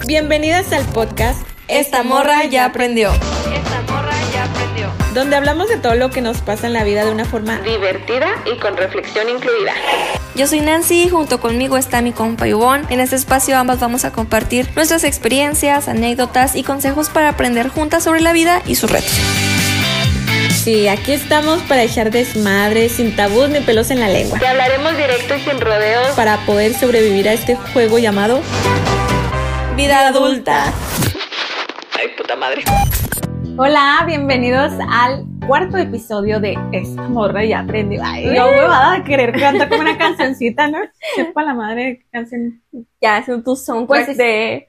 Bienvenidas al podcast Esta morra ya aprendió. Esta morra ya aprendió. donde hablamos de todo lo que nos pasa en la vida de una forma Divertida y con reflexión incluida. Yo soy Nancy, junto conmigo está mi compa Ivonne. En este espacio ambas vamos a compartir nuestras experiencias, anécdotas y consejos para aprender juntas sobre la vida y sus retos. Sí, aquí estamos para echar desmadre, sin tabús ni pelos en la lengua, Te hablaremos directo y sin rodeos. para poder sobrevivir a este juego llamado Vida adulta. Ay, puta madre. Hola, bienvenidos al cuarto episodio de Esta morra ya aprendió. Ay, yo huevada de querer cantar como una cancioncita, ¿no? Sepa la madre canción. Ya, es tu soundtrack Pues de...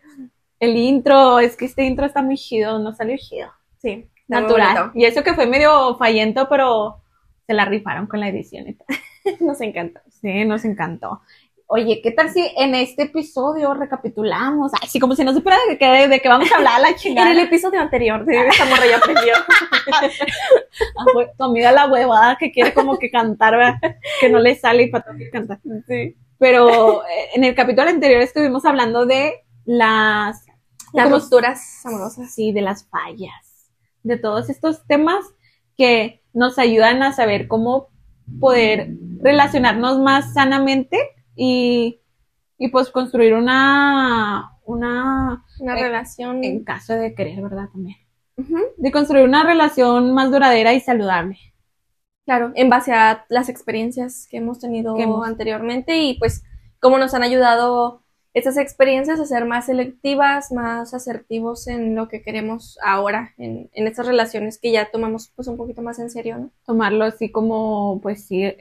El intro, es que este intro está muy chido, no salió chido. Sí, Natural. Y eso que fue medio fallento, pero se la rifaron con la edición y. Nos encanta. Sí, nos encantó. Oye, ¿qué tal si en este episodio recapitulamos? Ay, sí, como si no supiera de qué, de qué vamos a hablar la En chingada. el episodio anterior de Esta morra ya aprendió. Ah, fue tu amiga la huevada que quiere como que cantar, ¿verdad? que no le sale y para que cantar. Sí. Pero eh, en el capítulo anterior estuvimos hablando de las, Las ¿cómo- rupturas amorosas. sí, de las fallas, de todos estos temas que nos ayudan a saber cómo poder relacionarnos más sanamente y, y pues construir una, una, Una Eh, relación... en caso de querer, ¿verdad? También. De construir una relación más duradera y saludable. Claro, en base a las experiencias que hemos tenido Que hemos- anteriormente y pues cómo nos han ayudado estas experiencias a ser más selectivas, más asertivos en lo que queremos ahora, en, en estas relaciones que ya tomamos pues un poquito más en serio, ¿no? Tomarlo así como, pues sí,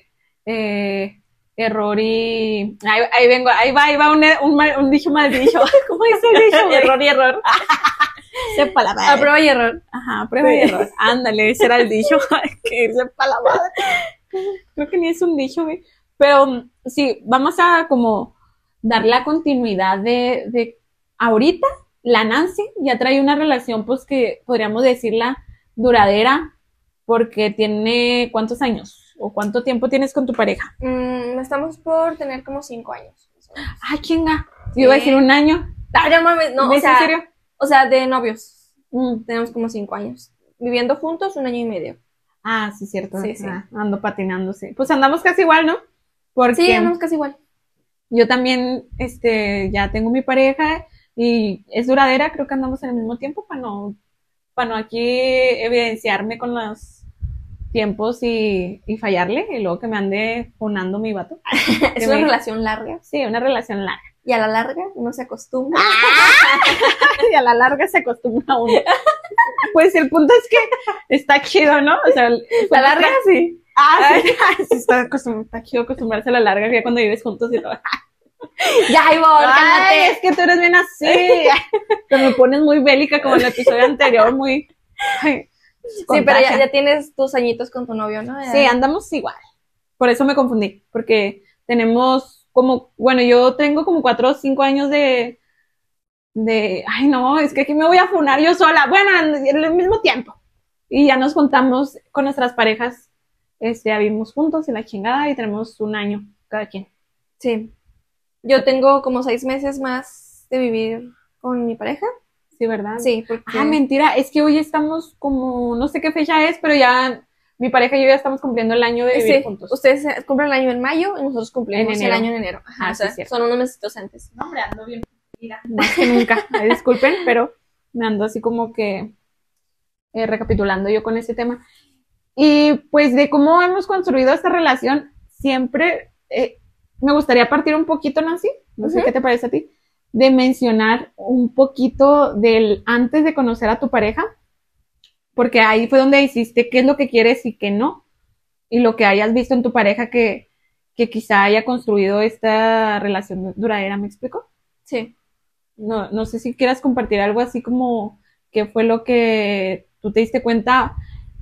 eh, error y... Ahí, ahí vengo, ahí va, ahí va un, un, mal- un dicho mal dicho. ¿Cómo dice el dicho? error y error. Sepa la A madre. prueba y error. Ajá, prueba y error. Ándale, ese era el dicho. que irse pa' la madre. Creo que ni es un dicho, güey. Pero mm, sí, vamos a como dar la continuidad de, de ahorita, la Nancy ya trae una relación, pues que podríamos decirla duradera, porque tiene cuántos años o cuánto tiempo tienes con tu pareja. Mm, estamos por tener como cinco años. menos. Ah, chinga. Yo iba a decir un año. No mames, no, o ¿Ves sea, en serio? o sea, de novios. Mm. Tenemos como cinco años. Viviendo juntos un año y medio. Ah, sí, cierto. Sí, sí. Ah, ando patinando, sí. Pues andamos casi igual, ¿no? Porque Sí, andamos casi igual. Yo también, este, ya tengo mi pareja y es duradera, creo que andamos en el mismo tiempo para no, para no aquí evidenciarme con los tiempos y, y fallarle y luego que me ande fonando mi vato. Es una me- relación larga. Sí, una relación larga. Y a la larga uno se acostumbra. Y a la larga se acostumbra uno. Pues el punto es que está chido, ¿no? O sea, La larga sí. Ah, sí, sí, está, acostum- está chido acostumbrarse a la larga, que cuando vives juntos y todo. Ya, Ivonne, Ay, cálmate. es que tú eres bien así. Te me pones muy bélica como en el episodio anterior, muy. ay, Sí, pero ya, ya tienes tus añitos con tu novio, ¿no? Ya- Sí, andamos igual. Por eso me confundí, porque tenemos como, bueno, yo tengo como cuatro o cinco años de, de, ay no, es que aquí me voy a funar yo sola. Bueno, en, en el mismo tiempo. Y ya nos juntamos con nuestras parejas, este, ya vivimos juntos y la chingada y tenemos un año cada quien. Sí. Yo tengo como seis meses más de vivir con mi pareja. Sí, ¿verdad? Sí, porque... Ah, mentira, es que hoy estamos como, no sé qué fecha es, pero ya mi pareja y yo ya estamos cumpliendo el año de vivir Sí, juntos. ustedes cumplen el año en mayo y nosotros cumplimos En el año en enero. Ajá, Ah, o sea, sí, son unos meses antes. No, hombre, ando bien. Más que nunca. Ay, disculpen, pero me ando así como que eh, recapitulando yo con ese tema. Y pues de cómo hemos construido esta relación, siempre eh, me gustaría partir un poquito, Nancy, no sé Ujú. qué te parece a ti, de mencionar un poquito del antes de conocer a tu pareja, porque ahí fue donde hiciste qué es lo que quieres y qué no, y lo que hayas visto en tu pareja que, que quizá haya construido esta relación duradera, ¿me explico? Sí. No, no sé si quieras compartir algo así como qué fue lo que tú te diste cuenta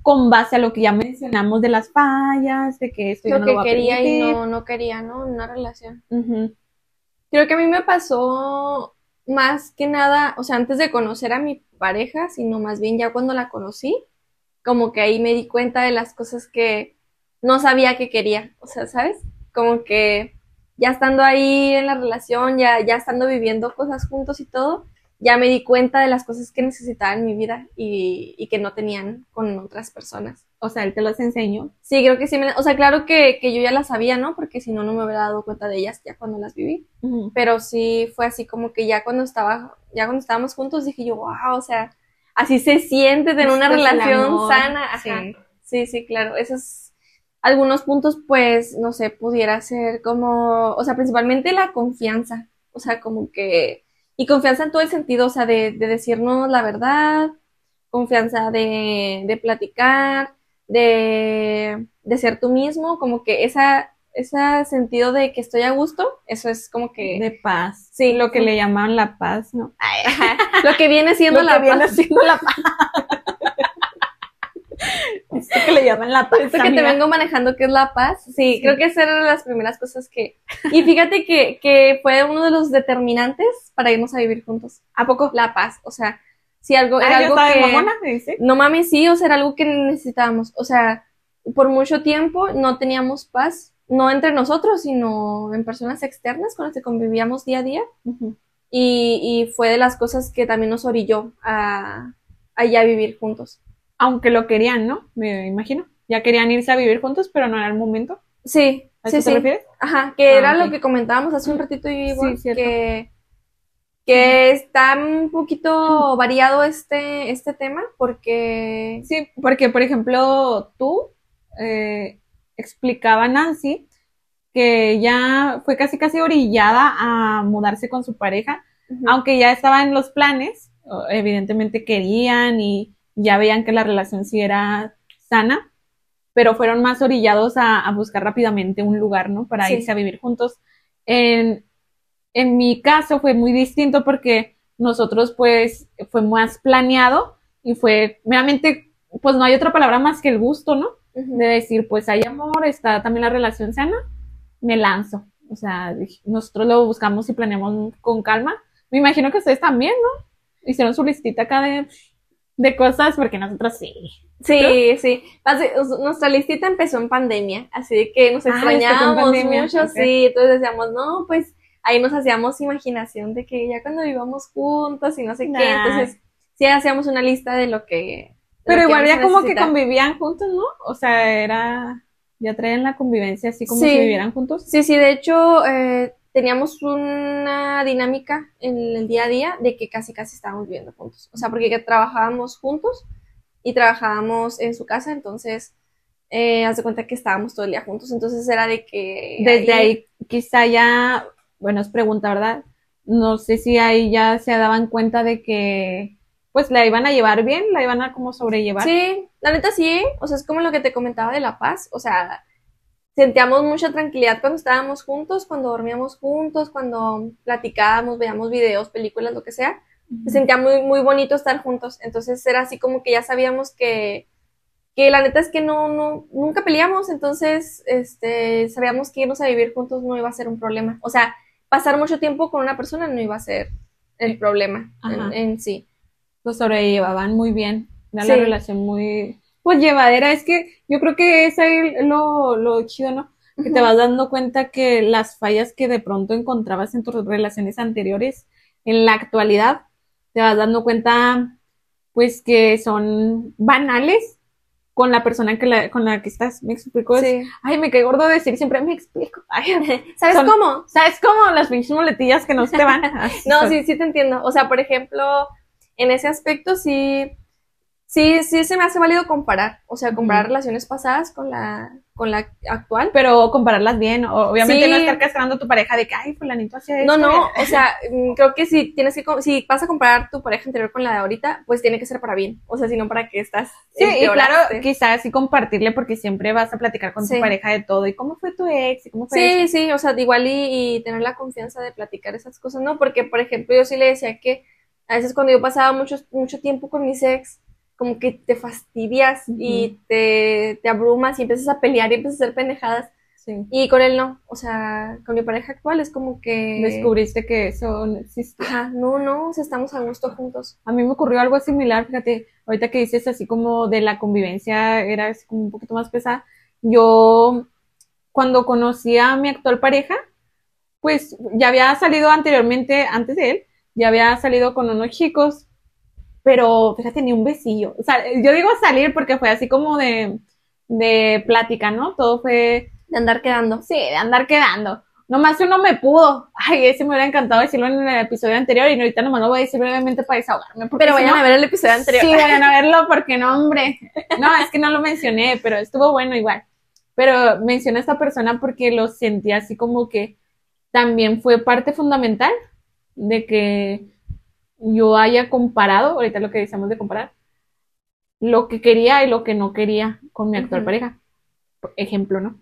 con base a lo que ya mencionamos de las fallas, de que esto Lo no que lo va a quería y no, no quería, ¿no? Una relación. Creo que a mí me pasó más que nada, o sea, antes de conocer a mi pareja, sino más bien ya cuando la conocí, como que ahí me di cuenta de las cosas que no sabía que quería, o sea, ¿sabes? Como que ya estando ahí en la relación, ya, ya estando viviendo cosas juntos y todo, ya me di cuenta de las cosas que necesitaba en mi vida y, y que no tenían con otras personas. O sea, él te las enseñó. Sí, creo que sí. Me, o sea, claro que, que yo ya las sabía, ¿no? Porque si no, no me hubiera dado cuenta de ellas ya cuando las viví. Pero sí fue así como que ya cuando estaba, ya cuando estábamos juntos dije yo, wow, o sea, así se siente tener una relación sana. Ajá. Sí. Sí, sí, claro. Esos algunos puntos, pues, no sé, pudiera ser como, o sea, principalmente la confianza. O sea, como que, y confianza en todo el sentido, o sea, de, de decirnos la verdad, confianza de, de platicar, de, de ser tú mismo, como que esa, ese sentido de que estoy a gusto, eso es como que, De paz. sí, Lo que le llamaban la paz, ¿no? Ajá, lo que viene siendo Lo la que viene paz. siendo la paz. Esto que le llaman la paz. Esto que te vengo manejando que es la paz, sí, Sí. creo que esa era de las primeras cosas que... Y fíjate que, que fue uno de los determinantes para irnos a vivir juntos. ¿A poco? La paz, o sea, si algo, Ah, algo que... mamona. No mames, sí, o sea, era algo que necesitábamos. O sea, por mucho tiempo no teníamos paz, no entre nosotros, sino en personas externas con las que convivíamos día a día. Y, y fue de las cosas que también nos orilló a, a ya vivir juntos. Aunque lo querían, ¿no? Me imagino. Ya querían irse a vivir juntos, pero no era el momento. Sí, ¿A sí, eso te sí. refieres? Ajá, que Ah, era lo que comentábamos hace un ratito y Sí, que, que está un poquito variado este, este tema porque Sí, porque, por ejemplo, tú eh, explicaba Nancy que ya fue casi casi orillada a mudarse con su pareja, aunque ya estaba en los planes, evidentemente querían y ya veían que la relación sí era sana, pero fueron más orillados a, a buscar rápidamente un lugar, ¿no? Para Sí. irse a vivir juntos. En, en mi caso fue muy distinto porque nosotros pues fue más planeado y fue meramente, pues no hay otra palabra más que el gusto, ¿no? De decir, pues hay amor, está también la relación sana, me lanzo. O sea, nosotros lo buscamos y planeamos con calma. Me imagino que ustedes también, ¿no? Hicieron su listita acá de, de cosas, porque nosotros sí. Sí, sí. Nuestra listita empezó en pandemia, así que nos Ah, extrañábamos pandemia, mucho, sí. Entonces decíamos, no, pues ahí nos hacíamos imaginación de que ya cuando vivamos juntos y no sé qué. Entonces, sí hacíamos una lista de lo que. de Pero lo igual ya como que convivían juntos, ¿no? O sea, era, ya traían la convivencia así como Sí. si vivieran juntos. Sí, sí, de hecho, eh, teníamos una dinámica en el día a día de que casi casi estábamos viviendo juntos. O sea, porque que trabajábamos juntos y trabajábamos en su casa, entonces, eh, haz de cuenta que estábamos todo el día juntos. Entonces era de que. Desde ahí quizá ya, bueno, es pregunta, ¿verdad? No sé si ahí ya se daban cuenta de que pues la iban a llevar bien, la iban a como sobrellevar. Sí, la neta sí, o sea, es como lo que te comentaba de la paz, o sea, sentíamos mucha tranquilidad cuando estábamos juntos, cuando dormíamos juntos, cuando platicábamos, veíamos videos, películas, lo que sea, se sentía muy, muy bonito estar juntos, entonces era así como que ya sabíamos que, que la neta es que no, no, nunca peleamos, entonces, este, sabíamos que irnos a vivir juntos no iba a ser un problema, o sea, pasar mucho tiempo con una persona no iba a ser el problema en, sí. Lo sobrellevaban muy bien, era Sí. la relación muy, pues llevadera. Es que yo creo que es ahí lo, lo chido, ¿no? Que te vas dando cuenta que las fallas que de pronto encontrabas en tus relaciones anteriores, en la actualidad, te vas dando cuenta, pues, que son banales con la persona que la, con la que estás. ¿Me explico? Sí. Ay, me cae gordo decir siempre me explico. Ay, ¿Sabes Son- cómo? ¿Sabes cómo? Las pinches muletillas que no se te van. Así No, son. sí, sí te entiendo. O sea, por ejemplo, en ese aspecto sí, sí, sí se me hace válido comparar. O sea, comparar relaciones pasadas con la, con la actual. Pero compararlas bien, o- obviamente Sí. no estar castrando a tu pareja de que, ay, fulanito hacía esto. No, no, y- o sea, mm, creo que si tienes que, si vas a comparar tu pareja anterior con la de ahorita, pues tiene que ser para bien. O sea, si no para que estás. Sí, y claro, quizás sí compartirle porque siempre vas a platicar con Sí. tu pareja de todo. ¿Y cómo fue tu ex? ¿Y cómo fue Sí, eso? sí, o sea, igual y, y tener la confianza de platicar esas cosas, ¿no? Porque, por ejemplo, yo sí le decía que a veces cuando yo pasaba mucho, mucho tiempo con mis ex, como que te fastidias y te, te abrumas y empiezas a pelear y empiezas a hacer pendejadas. Sí. Y con él no, o sea, con mi pareja actual es como que... Descubriste que eso no existe. Ajá, no, no, o sea, estamos a gusto juntos. A mí me ocurrió algo similar, fíjate, ahorita que dices así como de la convivencia era así como un poquito más pesada. Yo, cuando conocí a mi actual pareja, pues ya había salido anteriormente, antes de él, ya había salido con unos chicos, pero fíjate, ni un besillo. O sea, yo digo salir porque fue así como de, de plática, ¿no? Todo fue, De andar quedando. sí, de andar quedando. Nomás uno me pudo. Ay, ese me hubiera encantado decirlo en el episodio anterior y ahorita nomás lo voy a decir brevemente para desahogarme. Pero vayan no- a ver el episodio anterior. Sí, vayan a verlo porque no, hombre. No, es que no lo mencioné, pero estuvo bueno igual. Pero mencioné a esta persona porque lo sentí así como que también fue parte fundamental de que yo haya comparado, ahorita lo que decíamos de comparar, lo que quería y lo que no quería con mi actual pareja. Por ejemplo, ¿no?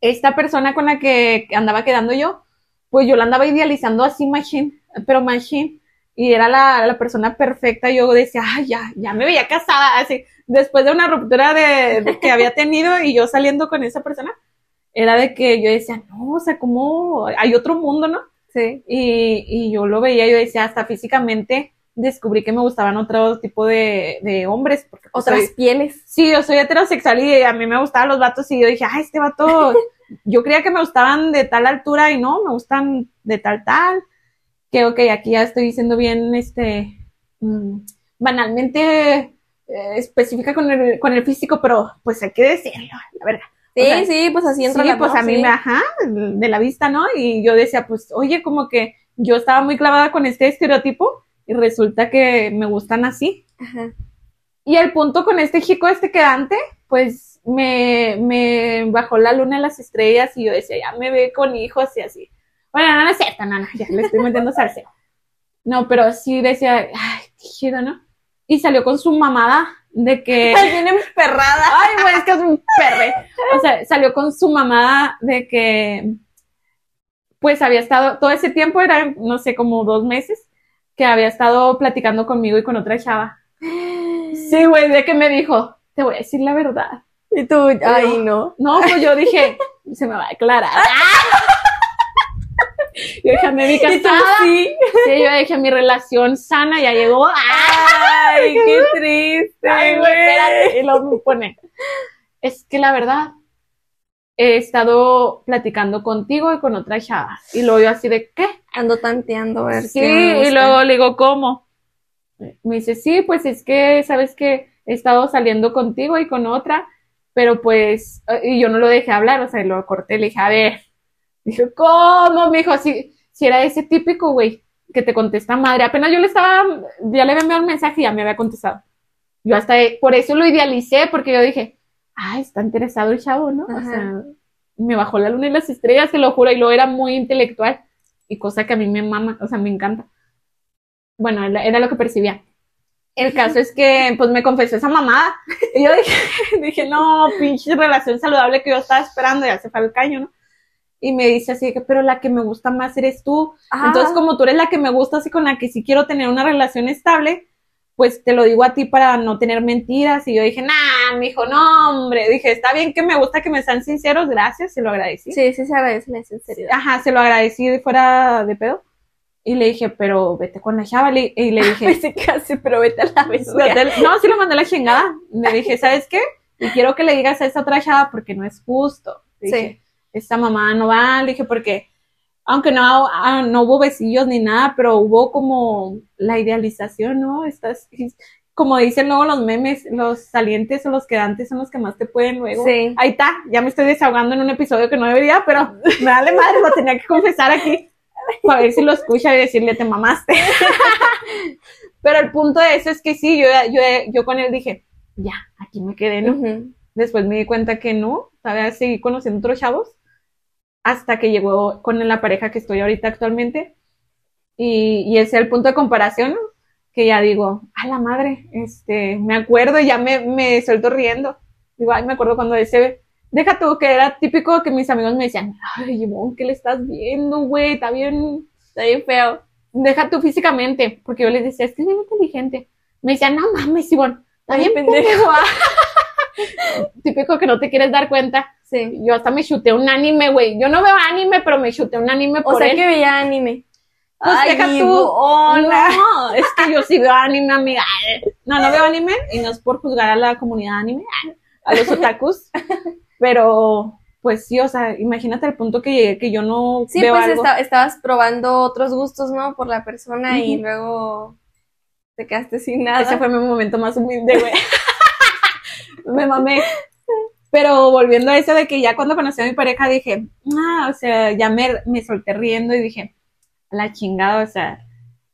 Esta persona con la que andaba quedando yo, pues yo la andaba idealizando así, machine, pero machine y era la, la persona perfecta. Yo decía, ay, ya, ya me veía casada, así, después de una ruptura de, de que había tenido y yo saliendo con esa persona, era de que yo decía, no, o sea, como hay otro mundo, ¿no? Sí. Y, y yo lo veía, yo decía, hasta físicamente descubrí que me gustaban otro tipo de, de hombres. Porque pues, Otras soy- pieles. Sí, yo soy heterosexual y a mí me gustaban los vatos y yo dije, ay, este vato, yo creía que me gustaban de tal altura y no, me gustan de tal tal. Que ok, aquí ya estoy diciendo bien, este, mm, banalmente eh, específica con el, con el físico, pero pues hay que decirlo, la verdad. Sí, O sea, sí, pues así entra Sí, la pues a mí sí. me, ajá, de la vista, ¿no? Y yo decía, pues, oye, como que yo estaba muy clavada con este estereotipo y resulta que me gustan así. Ajá. Y el punto con este chico, este quedante, pues me, me bajó la luna en las estrellas y yo decía, ya me ve con hijos y así. Bueno, no, no es cierto, no, no, ya le estoy metiendo salseo. No, pero sí decía, ay, qué chido, ¿no? Y salió con su mamada de que... Bien emperrada. Ay, güey, es que es un perre. O sea, salió con su mamá de que, pues había estado, todo ese tiempo, era, no sé, como dos meses, que había estado platicando conmigo y con otra chava. Sí, güey, de que me dijo, te voy a decir la verdad. Y tú, ay, no. No, pues yo dije, se me va a aclarar. Yo dije, Y tú, casada. sí. Sí, yo dije, mi relación sana ya llegó. Ay, qué triste, Ay, güey, espérate. Y me pone, es que la verdad, he estado platicando contigo y con otra chava. Y luego yo así de, ¿qué? Ando tanteando a ver Sí, y luego le digo, ¿cómo? Me dice, sí, pues es que, sabes que he estado saliendo contigo y con otra, pero pues, eh, y yo no lo dejé hablar, o sea, lo corté, le dije, a ver. Dije, ¿cómo? Me dijo, si, si era ese típico, güey, que te contesta madre. Apenas yo le estaba, ya le había enviado un mensaje y ya me había contestado. Yo hasta, por eso lo idealicé, porque yo dije, ay, está interesado el chavo, ¿no? O sea, me bajó la luna y las estrellas, te lo juro, y lo era muy intelectual y cosa que a mí me mama, o sea, me encanta. Bueno, era era lo que percibía. El caso es que, pues, me confesó esa mamada. Y yo dije, dije, no, pinche relación saludable que yo estaba esperando, ya se fue al caño, ¿no? Y me dice así que, pero la que me gusta más eres tú. Ah, Entonces, como tú eres la que me gusta, así con la que sí quiero tener una relación estable, pues te lo digo a ti para no tener mentiras. Y yo dije, nah, me dijo, no, hombre. Dije, está bien que me gusta que me sean sinceros, gracias, se lo agradecí. Sí, sí se agradece la sinceridad. Ajá, se lo agradecí de fuera de pedo. Y le dije, pero vete con la chava. Y le dije, Pensé casi, pero vete a la vez. vete- no, sí lo mandé a la chingada. Le dije, ¿sabes qué? Y quiero que le digas a esa otra chava porque no es justo. Sí. Esta mamá no va. Le dije, porque aunque no, ah, no hubo besillos ni nada, pero hubo como la idealización, ¿no? Estás, como dicen luego los memes, los salientes o los quedantes son los que más te pueden luego. Sí. Ahí está, ya me estoy desahogando en un episodio que no debería, pero me vale madre, lo tenía que confesar aquí para ver si lo escucha y decirle te mamaste. pero el punto de eso es que sí, yo, yo, yo con él dije, ya, aquí me quedé, ¿no? Después me di cuenta que no, todavía seguí conociendo otros chavos hasta que llegó con la pareja que estoy ahorita actualmente. Y, y ese es el punto de comparación, ¿no? que ya digo, a la madre, este, me acuerdo y ya me, me suelto riendo. Digo, ay, me acuerdo cuando ese, deja tú, que era típico que mis amigos me decían, ay, Ivonne, ¿qué le estás viendo, güey? Está bien, está bien feo. Deja tú físicamente, porque yo les decía, es que es bien inteligente. Me decían, no mames, Ivonne, está bien pendejo. pendejo. típico que no te quieres dar cuenta. Sí. Yo hasta me chuté un anime, güey. Yo no veo anime, pero me chuté un anime O por sea él. que veía anime. Pues Ay, deja tú. Ivonne. No, es que yo sí veo anime, amiga. No, no veo anime y no es por juzgar a la comunidad anime, a los otakus, pero pues sí, o sea, imagínate el punto que llegué, que yo no Sí, veo pues algo. esta- estabas probando otros gustos, ¿no? Por la persona y luego te quedaste sin nada. Ese fue mi momento más humilde, güey. Me mamé. Pero volviendo a eso de que ya cuando conocí a mi pareja dije, ah, o sea, ya me, me solté riendo y dije, la chingada, o sea,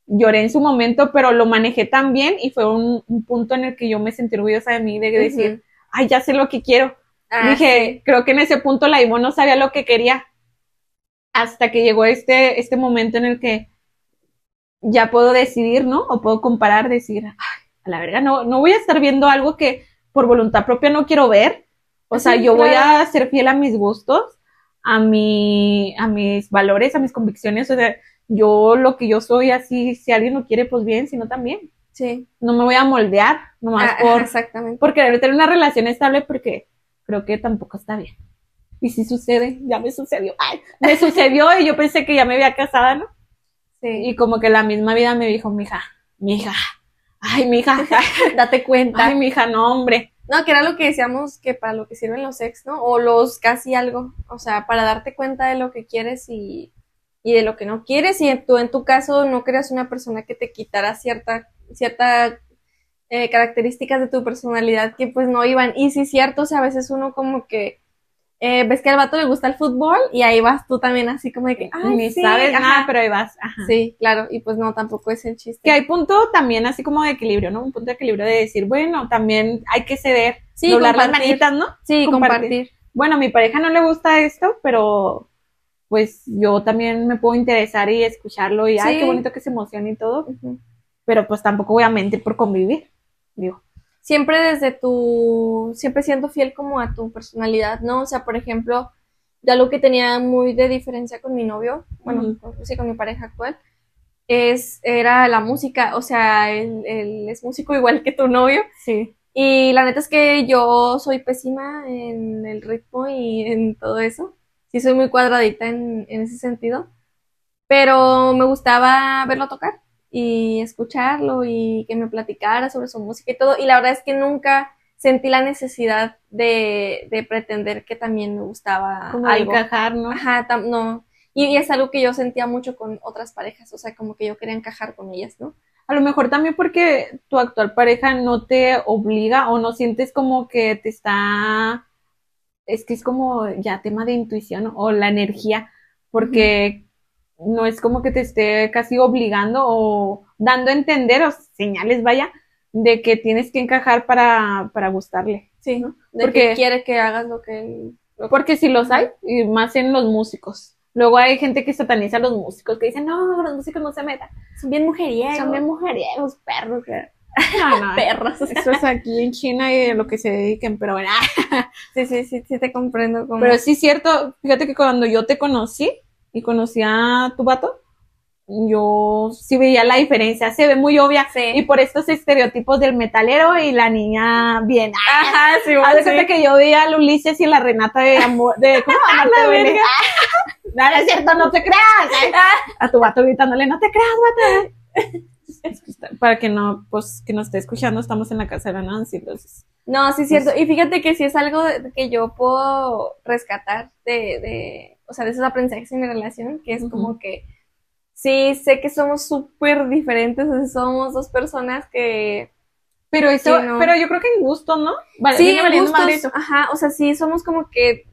lloré en su momento, pero lo manejé tan bien y fue un, un punto en el que yo me sentí orgullosa de mí, de decir, ay, ya sé lo que quiero. Ah, Dije, creo que en ese punto la Ivonne no sabía lo que quería. Hasta que llegó este, este momento en el que ya puedo decidir, ¿no? O puedo comparar, decir, ay, a la verga, no, no voy a estar viendo algo que por voluntad propia no quiero ver. O sea, Sí, yo voy a ser fiel a mis gustos, a mi, a mis valores, a mis convicciones. O sea, yo lo que yo soy así, si alguien lo quiere, pues bien, si no también. Sí. No me voy a moldear, nomás Ah, por, exactamente. por querer tener una relación estable porque creo que tampoco está bien. Y si sucede, ya me sucedió. Ay, me sucedió y yo pensé que ya me había casada, ¿no? Sí. Y como que la misma vida me dijo, mija, mija, ay, mija, Date cuenta. ay, mija, no, hombre. No, que era lo que decíamos que para lo que sirven los ex, ¿no? O los casi algo. O sea, para darte cuenta de lo que quieres y, y de lo que no quieres. Y tú, en tu caso, no creas una persona que te quitara cierta, cierta eh, características de tu personalidad que pues no iban. Y sí, cierto, o sea, a veces uno como que eh, ves que al vato le gusta el fútbol y ahí vas tú también así como de que, ay, Ni sí, sabes ajá. nada, pero ahí vas. Ajá. Sí, claro, y pues no, tampoco es el chiste. Que hay punto también así como de equilibrio, ¿no? Un punto de equilibrio de decir, bueno, también hay que ceder, Sí, doblar las manitas, ¿no? Sí, compartir. compartir. Bueno, a mi pareja no le gusta esto, pero pues yo también me puedo interesar y escucharlo y, ay, qué bonito que se emociona y todo, pero pues tampoco voy a mentir por convivir, digo. Siempre desde tu, siempre siendo fiel como a tu personalidad, ¿no? O sea, por ejemplo, ya lo que tenía muy de diferencia con mi novio, bueno, sí, con mi pareja actual, es, era la música, o sea, él, él es músico igual que tu novio, Sí. y la neta es que yo soy pésima en el ritmo y en todo eso, sí soy muy cuadradita en, en ese sentido, pero me gustaba verlo tocar y escucharlo y que me platicara sobre su música y todo. Y la verdad es que nunca sentí la necesidad de, de pretender que también me gustaba Como algo. encajar, ¿no? Ajá, tam- no. Y, y es algo que yo sentía mucho con otras parejas, o sea, como que yo quería encajar con ellas, ¿no? A lo mejor también porque tu actual pareja no te obliga o no sientes como que te está, es que es como ya tema de intuición o la energía, porque no es como que te esté casi obligando o dando a entender o señales, vaya, de que tienes que encajar para, para gustarle. Sí, ¿no? De Porque- que quiere que hagas lo que él... Porque si los hay, y más en los músicos. Luego hay gente que sataniza a los músicos, que dicen, no, los músicos no se metan. Son bien mujeriegos. Son bien mujeriegos, perros. que- No, no, perros. Eso es aquí en China y a lo que se dediquen, pero bueno. Sí, sí, sí, sí te comprendo. Como... Pero sí es cierto, fíjate que cuando yo te conocí y conocí a tu vato, yo sí veía la diferencia, se ve muy obvia. Sí. Y por estos estereotipos del metalero y la niña bien. Ajá, sí, Haz de sí. que yo veía a Ulises y la Renata de amor, de ¿cómo amarte duele? No, no es cierto, no te creas. A tu vato gritándole, no te creas, vato. Para que no, pues, que nos esté escuchando, estamos en la casa de la Nancy, entonces. No, sí es cierto. Y fíjate que sí es algo que yo puedo rescatar de, de, o sea, de esos aprendizajes en mi relación, que es como que sí sé que somos súper diferentes, o sea, somos dos personas que Pero eso, no. pero yo creo que en gusto, ¿no? Vale, sí, en gustos, madre eso. ajá, o sea, sí somos como que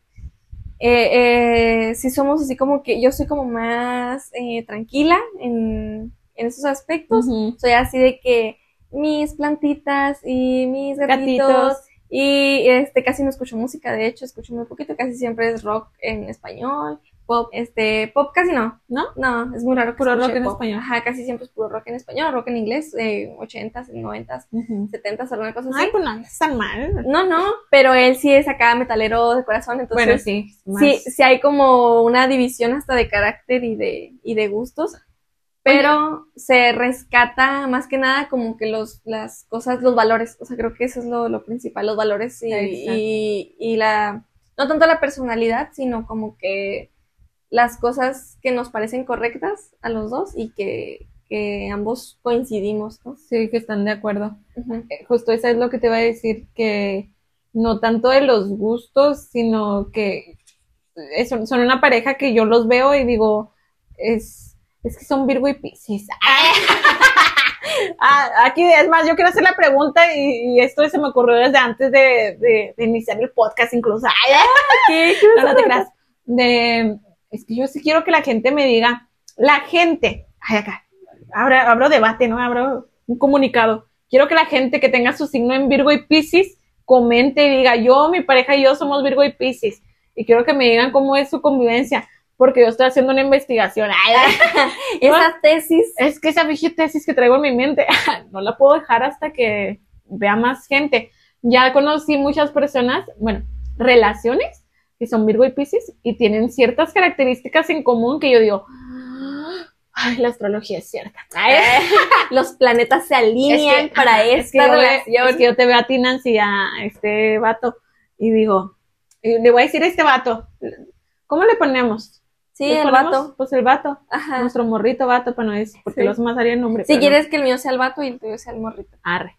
eh, eh, sí somos así como que yo soy como más eh, tranquila en, en esos aspectos. Soy así de que mis plantitas y mis gatitos, Gatitos. Y este casi no escucho música, de hecho escucho muy poquito, casi siempre es rock en español, pop, este pop casi no, ¿No? no, es muy raro que Puro rock en pop. español. Ajá, casi siempre es puro rock en español, rock en inglés, eh, 80s, 90s, 70s, alguna cosa así. Ay, pues no, no es tan mal. No, no, pero él sí es acá metalero de corazón, entonces bueno, sí. más- sí, sí hay como una división hasta de carácter y de, y de gustos, pero se rescata más que nada como que los, las cosas, los valores, o sea, creo que eso es lo, lo principal, los valores y, y, y la, no tanto la personalidad, sino como que las cosas que nos parecen correctas a los dos y que, que ambos coincidimos, ¿no? Sí, que están de acuerdo. Eh, Justo eso es lo que te iba a decir, que no tanto de los gustos, sino que es- son una pareja que yo los veo y digo, es, es que son Virgo y Piscis. Ah, aquí es más, yo quiero hacer la pregunta y, y esto se me ocurrió desde antes de, de- de iniciar el podcast incluso. Ay, ¿Qué? no, no te creas. De, es que yo sí quiero que la gente me diga, la gente, ay acá, abro, abro debate, ¿no? Abro un comunicado. Quiero que la gente que tenga su signo en Virgo y Piscis comente y diga, yo, mi pareja y yo somos Virgo y Piscis. Y quiero que me digan cómo es su convivencia, porque yo estoy haciendo una investigación. Esa tesis. es que esa pinche tesis que traigo en mi mente, no la puedo dejar hasta que vea más gente. Ya conocí muchas personas, bueno, relaciones que son Virgo y Piscis y tienen ciertas características en común que yo digo, ay, la astrología es cierta. Ay, Los planetas se alinean es que- para es que esta yo relación. es que yo te veo a ti, Nancy, a este vato, y digo, y le voy a decir a este vato, ¿cómo le ponemos? Sí, ¿Le el ponemos? vato. Pues el vato, Ajá. nuestro morrito vato, para no decir, porque Sí. los más haría el nombre. Si no. quieres que el mío sea el vato y el tuyo sea el morrito. Arre.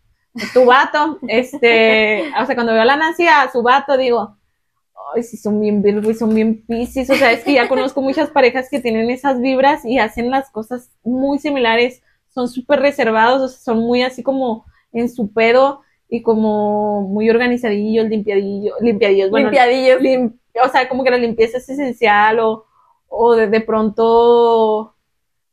Tu vato, este, o sea, cuando veo a la Nancy a su vato, digo, ay, sí son bien Virgo y son bien Piscis, o sea, es que ya conozco muchas parejas que tienen esas vibras y hacen las cosas muy similares, son súper reservados, o sea, son muy así como en su pedo y como muy organizadillos, limpiadillos, limpiadillos, bueno, Limpiadillos. lim- o sea, como que la limpieza es esencial o, o de, de pronto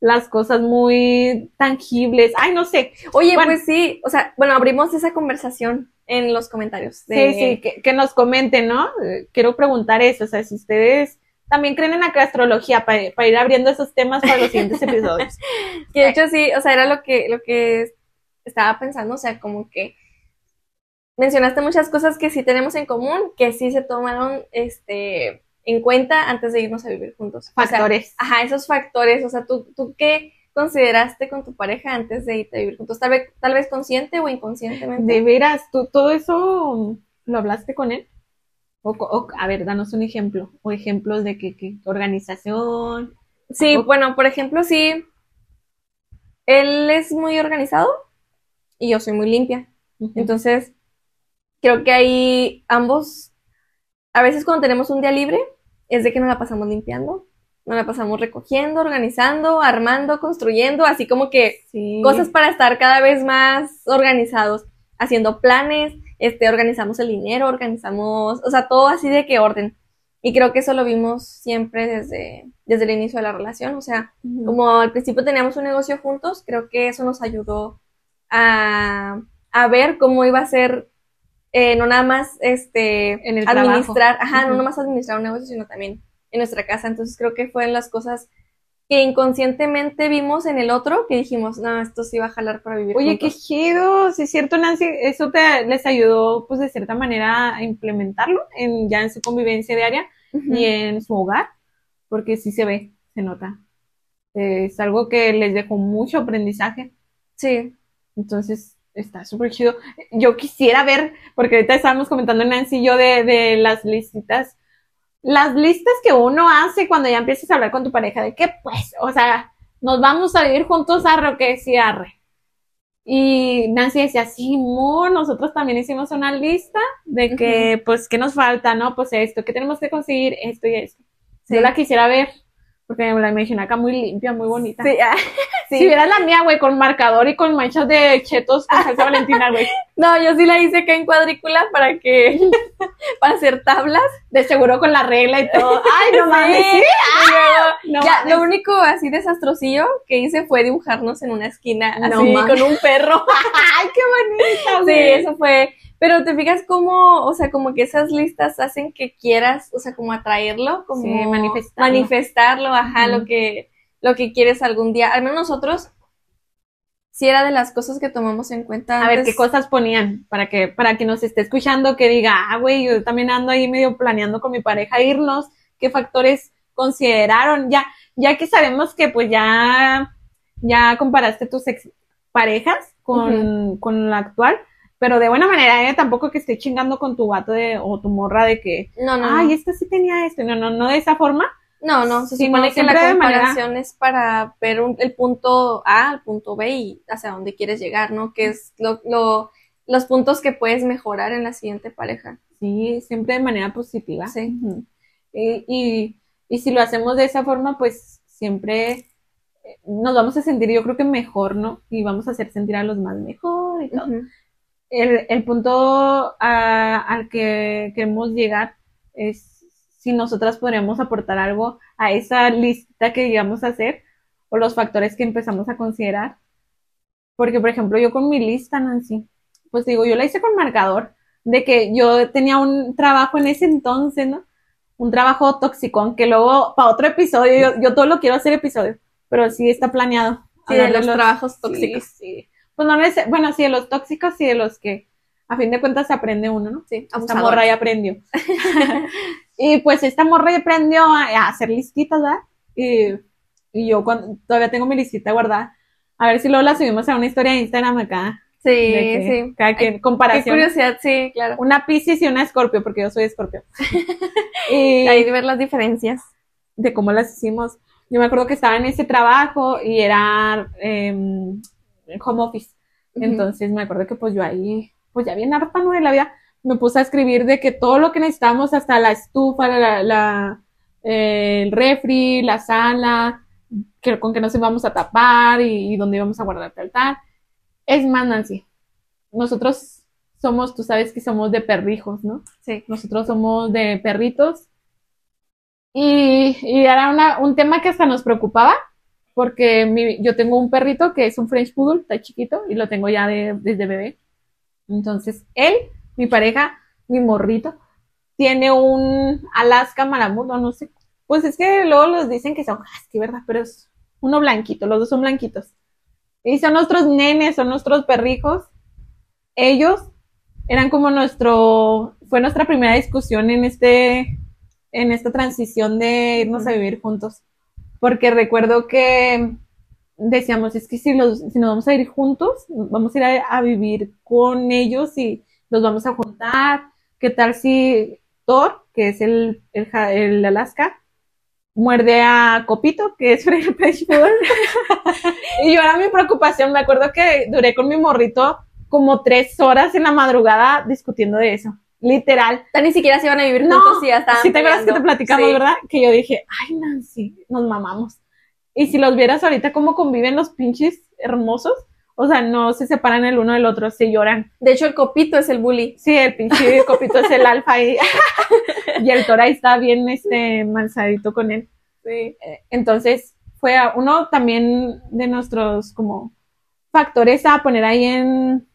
las cosas muy tangibles, ay, no sé, Oye, Bueno. pues sí, o sea, bueno, abrimos esa conversación en los comentarios. de- Sí, sí, que, que nos comenten, ¿no? Eh, Quiero preguntar eso, o sea, si ustedes también creen en la astrología para ir abriendo esos temas para los siguientes episodios. Que de hecho sí, o sea, era lo que, lo que estaba pensando, o sea, como que mencionaste muchas cosas que sí tenemos en común, que sí se tomaron este en cuenta antes de irnos a vivir juntos. O sea, Factores. ajá, esos factores, o sea, ¿tú, tú qué consideraste con tu pareja antes de irte a vivir juntos? Tal vez, tal vez consciente o inconscientemente. De veras, ¿tú todo eso lo hablaste con él? O, a ver, danos un ejemplo, o ejemplos de qué qué organización. Sí, bueno, por ejemplo, sí, él es muy organizado y yo soy muy limpia. Entonces, creo que ahí ambos, a veces cuando tenemos un día libre, es de que nos la pasamos limpiando, nos la pasamos recogiendo, organizando, armando, construyendo, así como que sí. cosas para estar cada vez más organizados, haciendo planes, este, organizamos el dinero, organizamos, o sea, todo así de que orden. Y creo que eso lo vimos siempre desde, desde el inicio de la relación, o sea, como al principio teníamos un negocio juntos, creo que eso nos ayudó a, a ver cómo iba a ser, eh, no nada más este, En el administrar, trabajo. ajá, no nada más administrar un negocio, sino también en nuestra casa. Entonces creo que fueron las cosas que inconscientemente vimos en el otro, que dijimos, no, esto sí va a jalar para vivir Oye, qué juntos. chido, sí es cierto, Nancy, eso te les ayudó, pues, de cierta manera a implementarlo en, ya en su convivencia diaria. Y en su hogar, porque sí se ve, se nota. Eh, es algo que les dejó mucho aprendizaje, Sí, entonces está súper chido. Yo quisiera ver, porque ahorita estábamos comentando Nancy y yo de, de las listitas, las listas que uno hace cuando ya empiezas a hablar con tu pareja, de que pues, o sea, nos vamos a vivir juntos, o que sí, arre. Y Nancy decía, sí, amor, nosotros también hicimos una lista de que, pues, ¿qué nos falta, no? Pues esto, ¿qué tenemos que conseguir? Esto y esto. Sí. Yo la quisiera ver, porque me la imagino acá muy limpia, muy bonita. sí, ah, Si sí. vieras la mía, güey, con marcador y con manchas de chetos con salsa valentina, güey. No, yo sí la hice acá en cuadrícula para que, para hacer tablas. De seguro con la regla y todo. Ay, no mames, Sí. luego, No ya, mames. lo único así desastrosillo que hice fue dibujarnos en una esquina, No así, mames. con un perro. Ay, qué bonita, Sí, eso fue. Pero te fijas cómo, o sea, como que esas listas hacen que quieras, o sea, como atraerlo, como Sí, manifestarlo. manifestarlo, ajá, lo que, lo que quieres algún día. Al menos nosotros, sí era de las cosas que tomamos en cuenta A ver. ¿qué cosas ponían? Para que, para que nos esté escuchando, que diga, ah, güey, yo también ando ahí medio planeando con mi pareja irnos. ¿Qué factores consideraron? Ya, ya que sabemos que pues ya, ya comparaste tus ex parejas con, con la actual, pero de buena manera, ¿eh? Tampoco que esté chingando con tu vato de, o tu morra de que, No, no, ay, no. esta sí tenía esto. No, no, no de esa forma. No, no, se supone que la manera- comparación es para ver un- el punto A al punto B y hacia dónde quieres llegar, ¿no? Que es lo, lo, los puntos que puedes mejorar en la siguiente pareja. Sí, siempre de manera positiva. Sí. Y, y, y si lo hacemos de esa forma, pues siempre eh, nos vamos a sentir, yo creo que mejor, ¿no? Y vamos a hacer sentir a los más mejor y todo. El, el punto a- al que queremos llegar es si nosotras podríamos aportar algo a esa lista que llegamos a hacer o los factores que empezamos a considerar. Porque, por ejemplo, yo con mi lista, Nancy, pues digo, yo la hice con marcador, de que yo tenía un trabajo en ese entonces, ¿no? Un trabajo toxicón, que luego, para otro episodio, yo, yo todo lo quiero hacer episodio, pero sí está planeado. Sí, de los trabajos tóxicos. Sí, sí. Pues no neces- bueno, sí, de los tóxicos y de los que a fin de cuentas se aprende uno, ¿no? Sí, Esta abusadores. morra ya aprendió. y pues esta morra ya aprendió a, hacer listitas, ¿verdad? Y, y yo cuando, todavía tengo mi listita guardada. A ver si luego la subimos a una historia de Instagram acá. Sí, que sí. Cada quien, Qué comparación. curiosidad, sí, claro. Una Piscis y una Escorpio, porque yo soy Escorpio. y Ahí de ver las diferencias. de cómo las hicimos. Yo me acuerdo que estaba en ese trabajo y era em, home office. Entonces me acuerdo que pues yo ahí, pues ya bien harta ¿no? de la vida, me puse a escribir de que todo lo que necesitábamos, hasta la estufa, la, la- eh, el refri, la sala, que, con que nos íbamos a tapar y, y dónde íbamos a guardar tal, tal. Es más, Nancy, nosotros somos, tú sabes que somos de perrijos, ¿no? Sí. Nosotros somos de perritos. Y, y era una- un tema que hasta nos preocupaba, porque mi- yo tengo un perrito que es un French Poodle, está chiquito, y lo tengo ya de- desde bebé. Entonces, él, mi pareja, mi morrito, tiene un Alaska Malamute, o no sé. Pues es que luego los dicen que son husky, ¿verdad? Pero es uno blanquito, los dos son blanquitos. Y son nuestros nenes, son nuestros perrijos. Ellos eran como nuestro, fue nuestra primera discusión en este, en esta transición de irnos a vivir juntos. Porque recuerdo que decíamos, es que si, los, si nos vamos a ir juntos, vamos a ir a, a vivir con ellos y los vamos a juntar. ¿Qué tal si Thor, que es el, el, el Alaska, muerde a Copito, que es Freddy Poodle? y yo era mi preocupación. Me acuerdo que duré con mi morrito como tres horas en la madrugada discutiendo de eso. Literal. Ya ni siquiera se iban a vivir No, y ya estaban Si te acuerdas que te platicamos, Sí. ¿verdad? Que yo dije, ay, Nancy, nos mamamos. Y si los vieras ahorita cómo conviven los pinches hermosos, o sea, no se separan el uno del otro, se lloran. De hecho, el copito es el bully. Sí, el pinche copito es el alfa y, y el Tora está bien este mansadito con él. Sí. Eh, Entonces, fue a- uno también de nuestros como factores a poner ahí en,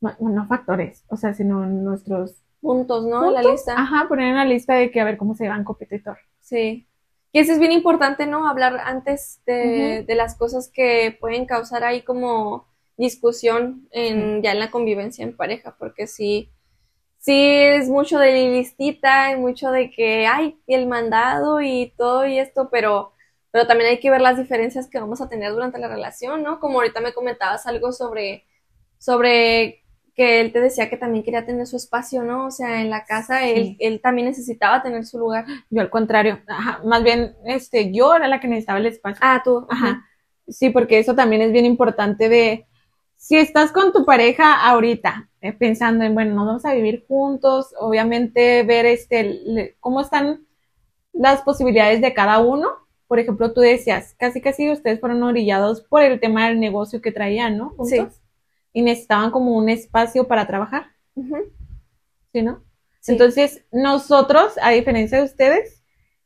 bueno, no factores, o sea, sino nuestros Puntos, ¿no? En la lista. Ajá, poner en la lista de que a ver cómo se y Thor. Sí. Y eso es bien importante, ¿no? Hablar antes de, de las cosas que pueden causar ahí como discusión en, ya en la convivencia en pareja, porque sí, sí es mucho de listita y mucho de que, ay, el mandado y todo y esto, pero, pero también hay que ver las diferencias que vamos a tener durante la relación, ¿no? Como ahorita me comentabas algo sobre, sobre que él te decía que también quería tener su espacio, ¿no? O sea, en la casa él, Sí. él también necesitaba tener su lugar. Yo al contrario, ajá, más bien, este, yo era la que necesitaba el espacio. Ah, tú. Ajá. Sí, porque eso también es bien importante de, si estás con tu pareja ahorita, eh, pensando en, bueno, nos vamos a vivir juntos, obviamente ver este, le- cómo están las posibilidades de cada uno. Por ejemplo, tú decías, casi casi ustedes fueron orillados por el tema del negocio que traían, ¿no? Sí. Y necesitaban como un espacio para trabajar, Ujú. ¿sí, no? Sí. Entonces, nosotros, a diferencia de ustedes,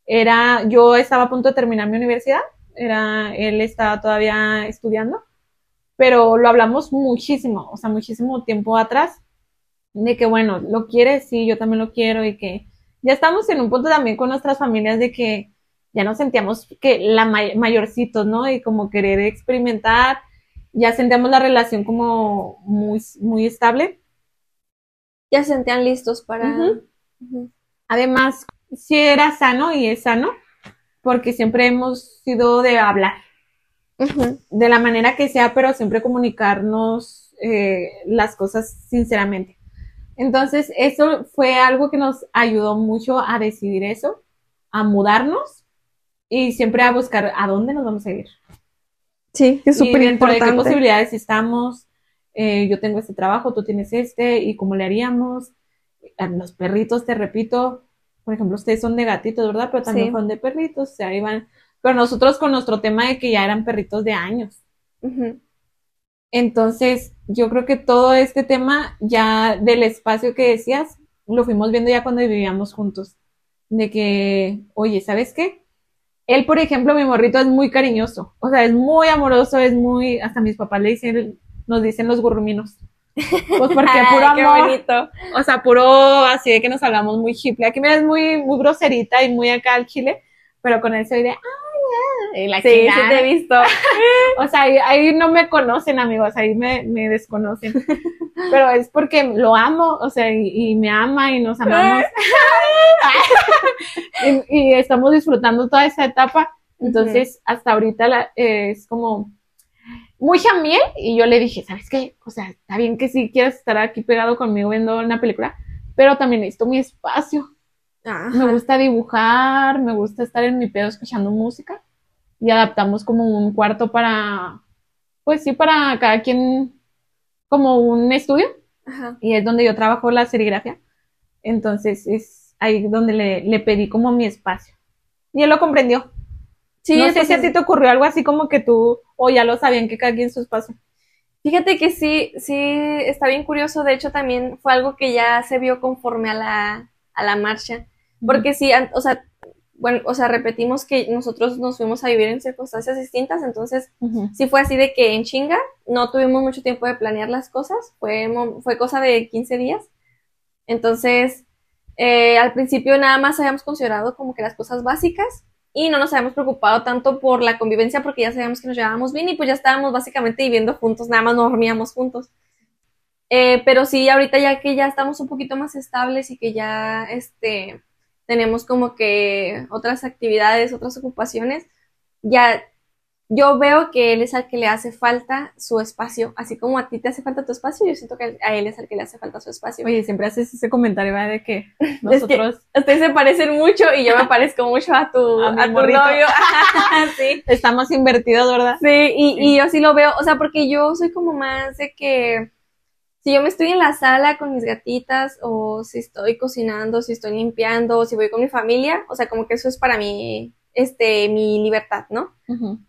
era, yo estaba a punto de terminar mi universidad, era, él estaba todavía estudiando, pero lo hablamos muchísimo, o sea, muchísimo tiempo atrás, de que bueno, lo quieres, sí, yo también lo quiero, y que ya estamos en un punto también con nuestras familias de que ya nos sentíamos que la may- mayorcitos, ¿no? Y como querer experimentar, ya sentíamos la relación como muy, muy estable. Ya se sentían listos para. Además, sí era sano y es sano, porque siempre hemos sido de hablar, de la manera que sea, pero siempre comunicarnos eh, las cosas sinceramente. Entonces, eso fue algo que nos ayudó mucho a decidir eso, a mudarnos y siempre a buscar a dónde nos vamos a ir. Sí, es súper de qué importante. posibilidades estamos. Eh, yo tengo este trabajo, tú tienes este, y cómo le haríamos. A los perritos, te repito, por ejemplo, ustedes son de gatitos, ¿verdad? Pero también Sí. son de perritos, o sea, iban, pero nosotros con nuestro tema de que ya eran perritos de años. Entonces, yo creo que todo este tema ya del espacio que decías, lo fuimos viendo ya cuando vivíamos juntos. De que, oye, ¿sabes qué? Él, por ejemplo, mi morrito es muy cariñoso. O sea, es muy amoroso, es muy, hasta mis papás le dicen, nos dicen los gurruminos. Pues porque Ay, puro qué amor. bonito. O sea, puro así de que nos hablamos muy hippie. Aquí me ves muy, muy groserita y muy acá al chile, pero con él soy de, ay, ay", y la Sí, sí te he visto. O sea, ahí, ahí no me conocen, amigos, ahí me, me desconocen. Pero es porque lo amo, o sea, y, y me ama y nos amamos. y, y estamos disfrutando toda esa etapa. Entonces, hasta ahorita la- eh, es como muy jamiel. Y yo le dije, ¿sabes qué? O sea, está bien que sí quieras estar aquí pegado conmigo viendo una película, pero también necesito mi espacio. Me gusta dibujar, me gusta estar en mi pedo escuchando música y adaptamos como un cuarto para, pues sí, para cada quien, como un estudio Ajá. y es donde yo trabajo la serigrafía. Entonces es ahí donde le, le pedí como mi espacio. Y él lo comprendió. Sí, no sé si a ti te ocurrió algo así como que tú, o ya lo sabían que cada quien su espacio. Fíjate que sí, sí, está bien curioso. De hecho, también fue algo que ya se vio conforme a la, a la marcha. Porque sí, o sea, bueno, o sea, repetimos que nosotros nos fuimos a vivir en circunstancias distintas, entonces Ujú. sí fue así de que en chinga no tuvimos mucho tiempo de planear las cosas, fue, fue cosa de 15 días. Entonces, eh, al principio nada más habíamos considerado como que las cosas básicas y no nos habíamos preocupado tanto por la convivencia porque ya sabíamos que nos llevábamos bien y pues ya estábamos básicamente viviendo juntos, nada más no dormíamos juntos. Eh, pero sí, ahorita ya que ya estamos un poquito más estables y que ya este, tenemos como que otras actividades, otras ocupaciones, ya yo veo que él es al que le hace falta su espacio, así como a ti te hace falta tu espacio, yo siento que a él es al que le hace falta su espacio. Oye, siempre haces ese comentario, ¿verdad? De que nosotros Ustedes se parecen mucho y yo me parezco mucho a tu, A tu novio. sí. estamos invertidos, ¿verdad? Sí, y, y yo sí lo veo, o sea, porque yo soy como más de que si yo me estoy en la sala con mis gatitas o si estoy cocinando, si estoy limpiando, o si voy con mi familia, o sea, como que eso es para mí, este, mi libertad, ¿no?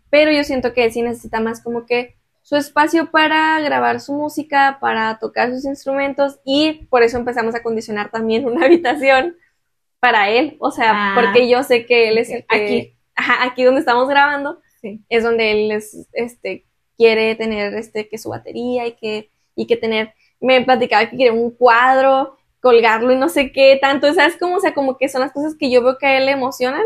Pero yo siento que él sí necesita más como que su espacio para grabar su música, para tocar sus instrumentos y por eso empezamos a condicionar también una habitación para él, o sea, Ah. porque yo sé que él es el que, Aquí. Ajá, aquí donde estamos grabando, Sí. es donde él es, este, quiere tener, este, que su batería y que, y que tener, me platicaba que quiere un cuadro, colgarlo y no sé qué tanto, ¿sabes cómo? O sea, como que son las cosas que yo veo que a él le emocionan,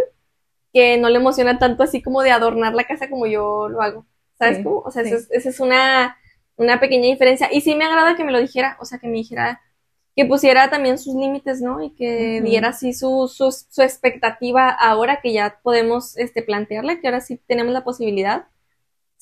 que no le emociona tanto así como de adornar la casa como yo lo hago, ¿sabes Sí, cómo? O sea, sí. esa es, una, una pequeña diferencia. Y sí me agrada que me lo dijera, o sea, que me dijera, que pusiera también sus límites, ¿no? Y que diera así su, su, su expectativa ahora que ya podemos este, plantearla, que ahora sí tenemos la posibilidad.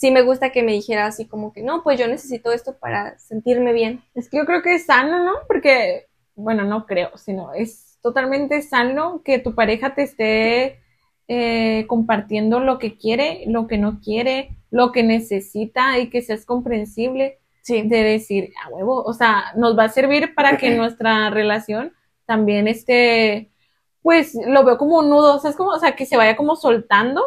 Sí me gusta que me dijera así como que no, pues yo necesito esto para sentirme bien. Es que yo creo que es sano, ¿no? Porque, bueno, no creo, sino es totalmente sano que tu pareja te esté eh, compartiendo lo que quiere, lo que no quiere, lo que necesita y que seas comprensible Sí. de decir, a huevo, o sea, nos va a servir para que nuestra relación también esté, pues lo veo como un nudo, o sea, es como, o sea, que se vaya como soltando,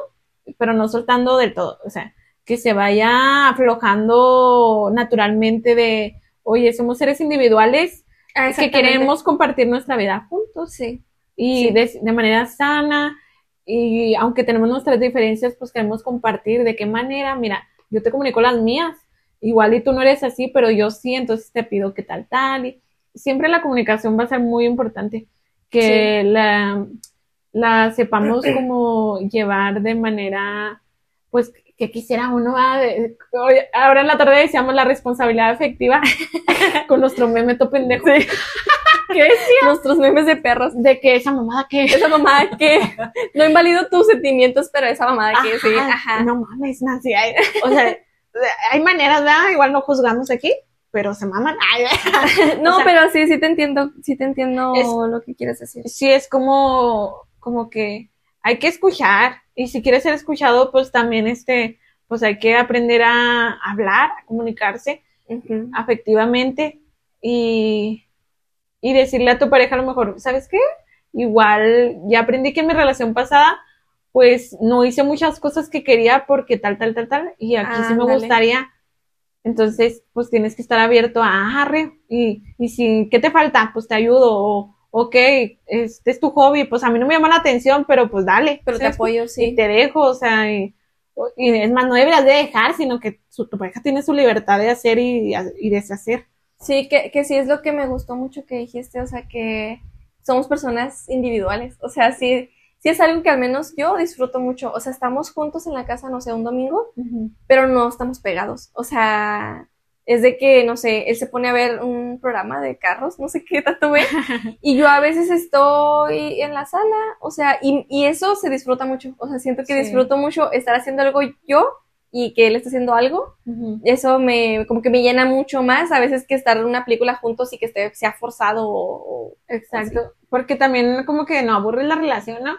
pero no soltando del todo, o sea, que se vaya aflojando naturalmente de, oye, somos seres individuales Ah, que queremos compartir nuestra vida juntos Sí. y Sí. de, de manera sana y aunque tenemos nuestras diferencias, pues queremos compartir de qué manera, mira, yo te comunico las mías, igual y tú no eres así, pero yo sí, entonces te pido que tal, tal, y siempre la comunicación va a ser muy importante, que la, la sepamos como llevar de manera, pues, que quisiera uno, ah, hoy- ahora en la tarde decíamos la responsabilidad afectiva con nuestro meme to pendejo. ¿Qué decía? Nuestros memes de perros. De que esa mamada que Esa mamada que no invalido tus sentimientos, pero esa mamada que sí, ajá. No mames, Nancy. hay- o sea, hay maneras, ¿verdad? Igual no juzgamos aquí, pero se maman. Ay, No, o sea- pero sí, sí te entiendo, sí te entiendo Es- lo que quieres decir. sí, es como, como que hay que escuchar. Y si quieres ser escuchado, pues también este, pues hay que aprender a hablar, a comunicarse afectivamente y, y decirle a tu pareja a lo mejor, ¿sabes qué? igual ya aprendí que en mi relación pasada, pues no hice muchas cosas que quería porque tal, tal, tal, tal, y aquí sí me gustaría. Entonces, pues tienes que estar abierto a, ah, y, y si, ¿qué te falta? Pues te ayudo, o, ok, este es tu hobby, pues a mí no me llama la atención, pero pues dale. Pero te apoyo, Y sí. te dejo, o sea, y, y es más, no deberías de dejar, sino que su- tu pareja tiene su libertad de hacer y, y deshacer. Sí, que, que sí es lo que me gustó mucho que dijiste, o sea, que somos personas individuales. O sea, sí, sí es algo que al menos yo disfruto mucho. O sea, estamos juntos en la casa, no sé, un domingo, pero no estamos pegados. O sea, es de que, no sé, él se pone a ver un programa de carros, no sé qué tanto ve, y yo a veces estoy en la sala, o sea, y, y eso se disfruta mucho. O sea, siento que Sí. disfruto mucho estar haciendo algo yo y que él está haciendo algo. Eso me, como que me llena mucho más a veces que estar en una película juntos y que esté, sea forzado o, o- Exacto, porque también como que no aburre la relación, ¿no?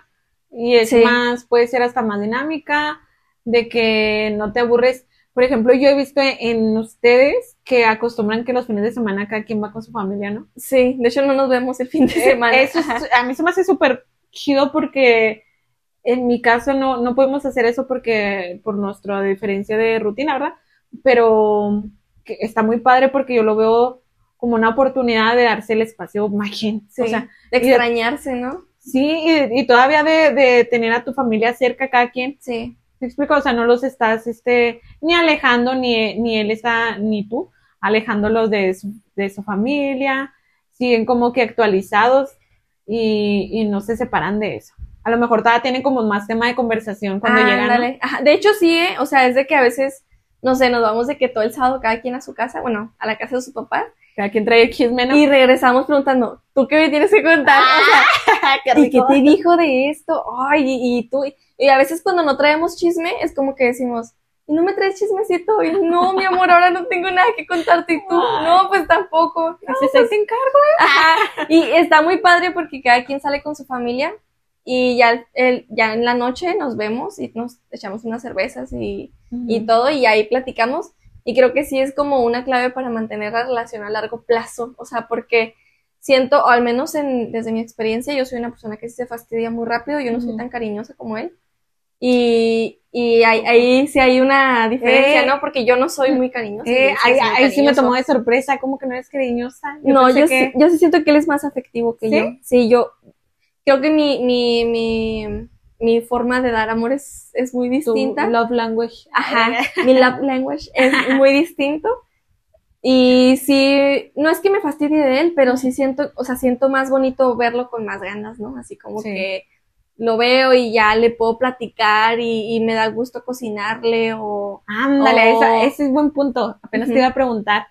Y es Sí. más, puede ser hasta más dinámica, de que no te aburres. Por ejemplo, yo he visto en ustedes que acostumbran que los fines de semana cada quien va con su familia, ¿no? Sí, de hecho no nos vemos el fin de semana. Eh, Eso es- a mí se me hace súper chido porque en mi caso no, no podemos hacer eso porque por nuestra diferencia de rutina, ¿verdad? Pero que está muy padre porque yo lo veo como una oportunidad de darse el espacio machín. Sí, O sea, de y de- extrañarse, ¿no? Sí, y, y todavía de, de tener a tu familia cerca cada quien, Sí. ¿Te explico? O sea, no los estás, este, ni alejando, ni, ni él está, ni tú, alejándolos de su, de su familia, siguen como que actualizados y, y no se separan de eso. A lo mejor todavía tienen como más tema de conversación cuando llegan, ¿no? Ajá, De hecho, sí, ¿eh? O sea, es de que a veces, no sé, nos vamos de que todo el sábado cada quien a su casa, bueno, a la casa de su papá, Cada quien trae el chisme, ¿no? y regresamos preguntando, ¿tú qué me tienes que contar? O sea, Qué ¿y qué te dijo de esto? Ay, y, y tú, y a veces cuando no traemos chisme, es como que decimos, ¿y no me traes chismecito? Y no, mi amor, ahora no tengo nada que contarte, y tú, Ay. no, pues tampoco. Dices, ahí te encargo. Ajá. Y está muy padre porque cada quien sale con su familia y ya, el, ya en la noche nos vemos y nos echamos unas cervezas y, y todo y ahí platicamos. Y creo que sí es como una clave para mantener la relación a largo plazo. O sea, porque siento, o al menos en, desde mi experiencia, yo soy una persona que se fastidia muy rápido, yo no soy Ujú. tan cariñosa como él. Y, y ahí, ahí sí hay una diferencia, Eh. ¿no? Porque yo no soy muy cariñosa. Eh, ahí, muy ahí sí me tomó de sorpresa, como que no eres cariñosa. No, pensé yo, que- sí, yo sí siento que él es más afectivo que ¿Sí? yo. Sí, yo creo que mi, mi, mi, mi forma de dar amor es, es muy tu distinta. love language. Ajá, mi love language es muy distinto. Y sí, no es que me fastidie de él, pero sí siento, o sea, siento más bonito verlo con más ganas, ¿no? Así como Sí. que lo veo y ya le puedo platicar y, y me da gusto cocinarle o... Ándale, O- esa- ese es buen punto. Apenas te iba a preguntar.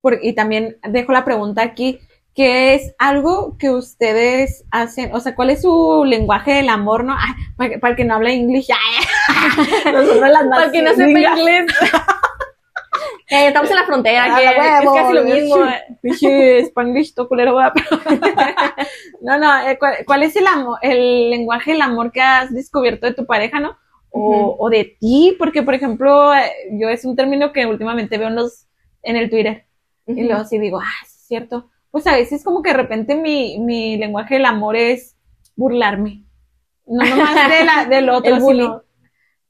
Por- y también dejo la pregunta aquí, ¿qué es algo que ustedes hacen? O sea, ¿cuál es su lenguaje del amor, no? Ay, para, que- para el que no habla inglés, nosotros las más Para que no sepa inglés. Eh, estamos en la frontera, que huevo, es casi lo mismo. Spanglish, culero, no, no, eh, ¿cuál, cuál es el amor, el lenguaje del amor que has descubierto de tu pareja, no? O, o de ti, porque por ejemplo, eh, yo es un término que últimamente veo en los, en el Twitter, y luego sí digo, ah, es cierto. Pues a veces como que de repente mi, mi lenguaje del amor es burlarme. No nomás de la, del otro, sino-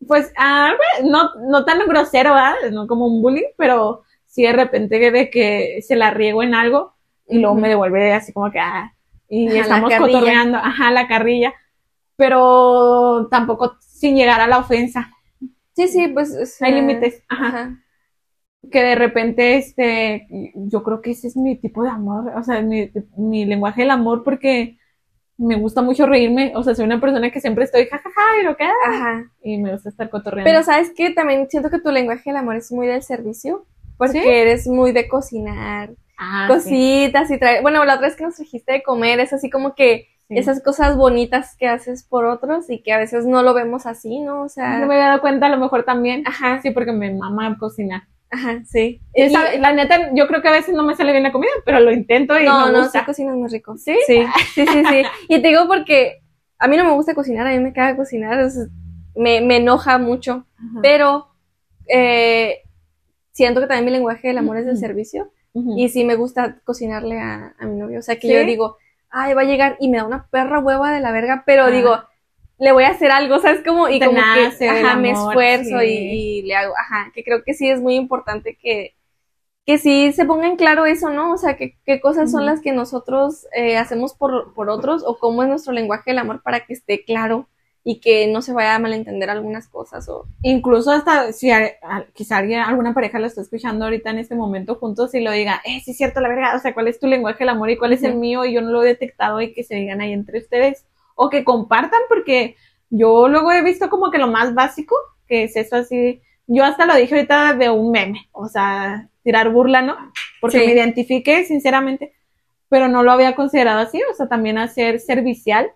pues, ah, no, no tan grosero, ¿verdad? No como un bullying, pero sí de repente de que se la riego en algo y luego me devuelve así como que, ah, y Ajá, estamos cotorreando, ajá, la carrilla, pero tampoco sin llegar a la ofensa. Sí, sí, pues. es, Hay límites, ajá. Ajá. Que de repente, este, yo creo que ese es mi tipo de amor, o sea, mi, mi lenguaje del amor porque me gusta mucho reírme, o sea, soy una persona que siempre estoy jajaja y lo que Ajá. y me gusta estar cotorreando. Pero sabes que también siento que tu lenguaje del amor es muy del servicio, porque ¿Sí? eres muy de cocinar, Ah, sí, cositas y traer, bueno, la otra vez que nos trajiste de comer es así como que sí. esas cosas bonitas que haces por otros y que a veces no lo vemos así, ¿no? O sea, No me había dado cuenta a lo mejor también. ajá, Sí, porque me mama cocinar. Ajá, sí. Y- la neta, yo creo que a veces no me sale bien la comida, pero lo intento y no, me no, sí gusta. cocinas muy rico. ¿Sí? Sí, sí, sí, sí. Y te digo porque a mí no me gusta cocinar, a mí me caga cocinar, me, me enoja mucho. Ajá. Pero eh, siento que también mi lenguaje del amor es del servicio y sí me gusta cocinarle a, a mi novio. O sea que ¿Sí? yo digo, ay, va a llegar y me da una perra hueva de la verga, pero Ah. digo, le voy a hacer algo, ¿sabes? Como, y Te como nace que, ajá, me esfuerzo sí. y, y le hago, ajá, que creo que sí es muy importante que, que sí se ponga en claro eso, ¿no? O sea, que, qué cosas son las que nosotros eh, hacemos por, por otros o cómo es nuestro lenguaje del amor para que esté claro y que no se vaya a malentender algunas cosas o... Incluso hasta si a- a- quizá alguien, alguna pareja lo está escuchando ahorita en este momento juntos y lo diga, eh, sí es cierto, la verga, o sea, ¿cuál es tu lenguaje del amor y cuál es el mío? Y yo no lo he detectado y que se digan ahí entre ustedes. O que compartan, porque yo luego he visto como que lo más básico, que es eso así, yo hasta lo dije ahorita de un meme, o sea, tirar burla, ¿no? Porque Sí. me identifique, sinceramente, pero no lo había considerado así, o sea, también hacer servicial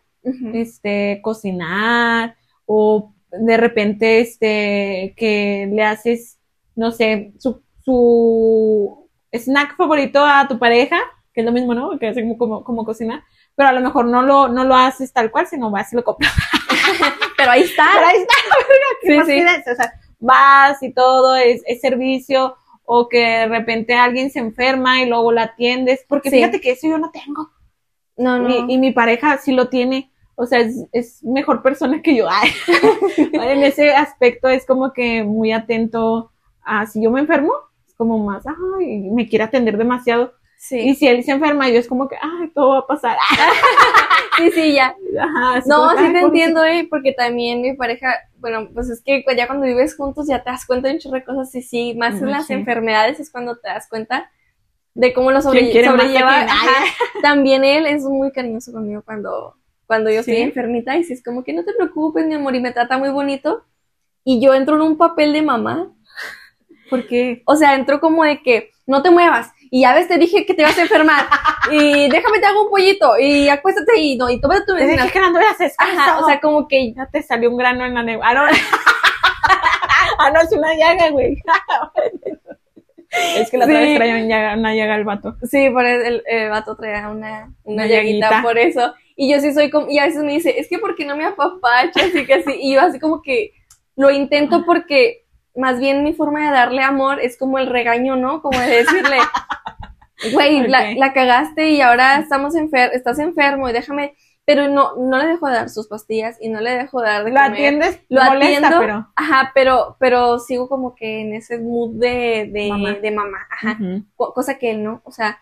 este, cocinar o de repente, este, que le haces, no sé, su, su snack favorito a tu pareja, que es lo mismo, ¿no? Que es como, como, como cocinar, pero a lo mejor no lo, no lo haces tal cual, sino vas y lo compras. Pero ahí está. Pero ahí está, qué Sí, sí. O sea, vas y todo, es, es servicio, o que de repente alguien se enferma y luego la atiendes, porque Sí. fíjate que eso yo no tengo. No, no. Y, y mi pareja sí lo tiene. O sea, es, es mejor persona que yo. Ay. en ese aspecto es como que muy atento a si yo me enfermo, es como más, ay, me quiere atender demasiado. Sí. Y si él se enferma, yo es como que, ay, todo va a pasar. sí, sí, ya. Ajá, No, sí te entiendo, eh, porque también mi pareja, bueno, pues es que ya cuando vives juntos ya te das cuenta de un chorro de cosas y sí, más en las sí. enfermedades es cuando te das cuenta de cómo lo sobre- ¿Quién quiere más a sobrelleva. También él es muy cariñoso conmigo cuando, cuando yo estoy ¿Sí? enfermita y sí es como que no te preocupes, mi amor, y me trata muy bonito. Y yo entro en un papel de mamá, Porque o sea, entro como de que no te muevas. Y ya ves, te dije que te vas a enfermar. Y déjame te hago un pollito. Y acuéstate y no, y toma tu medicina. dije que no anduvieras Ajá, o sea, como que ya te salió un grano en la negra. Ah, no. ah, no, es una llaga, güey. es que la otra Sí. vez traía una llaga, una llaga al vato. Sí, por el, el, el vato traía una, una, Una llaguita, llaguita. por eso. Y yo sí soy como, y a veces me dice, es que porque no me apapacha, así que así, y yo así como que lo intento porque más bien mi forma de darle amor es como el regaño, ¿no? Como de decirle, güey, la, la cagaste y ahora estamos enfer estás enfermo y déjame, pero no, no le dejo de dar sus pastillas y no le dejo de dar de Lo comer. atiendes, Lo molesta, atiendo, pero. ajá, pero, pero sigo como que en ese mood de, de Mamá. de mamá, ajá co- cosa que él no, o sea,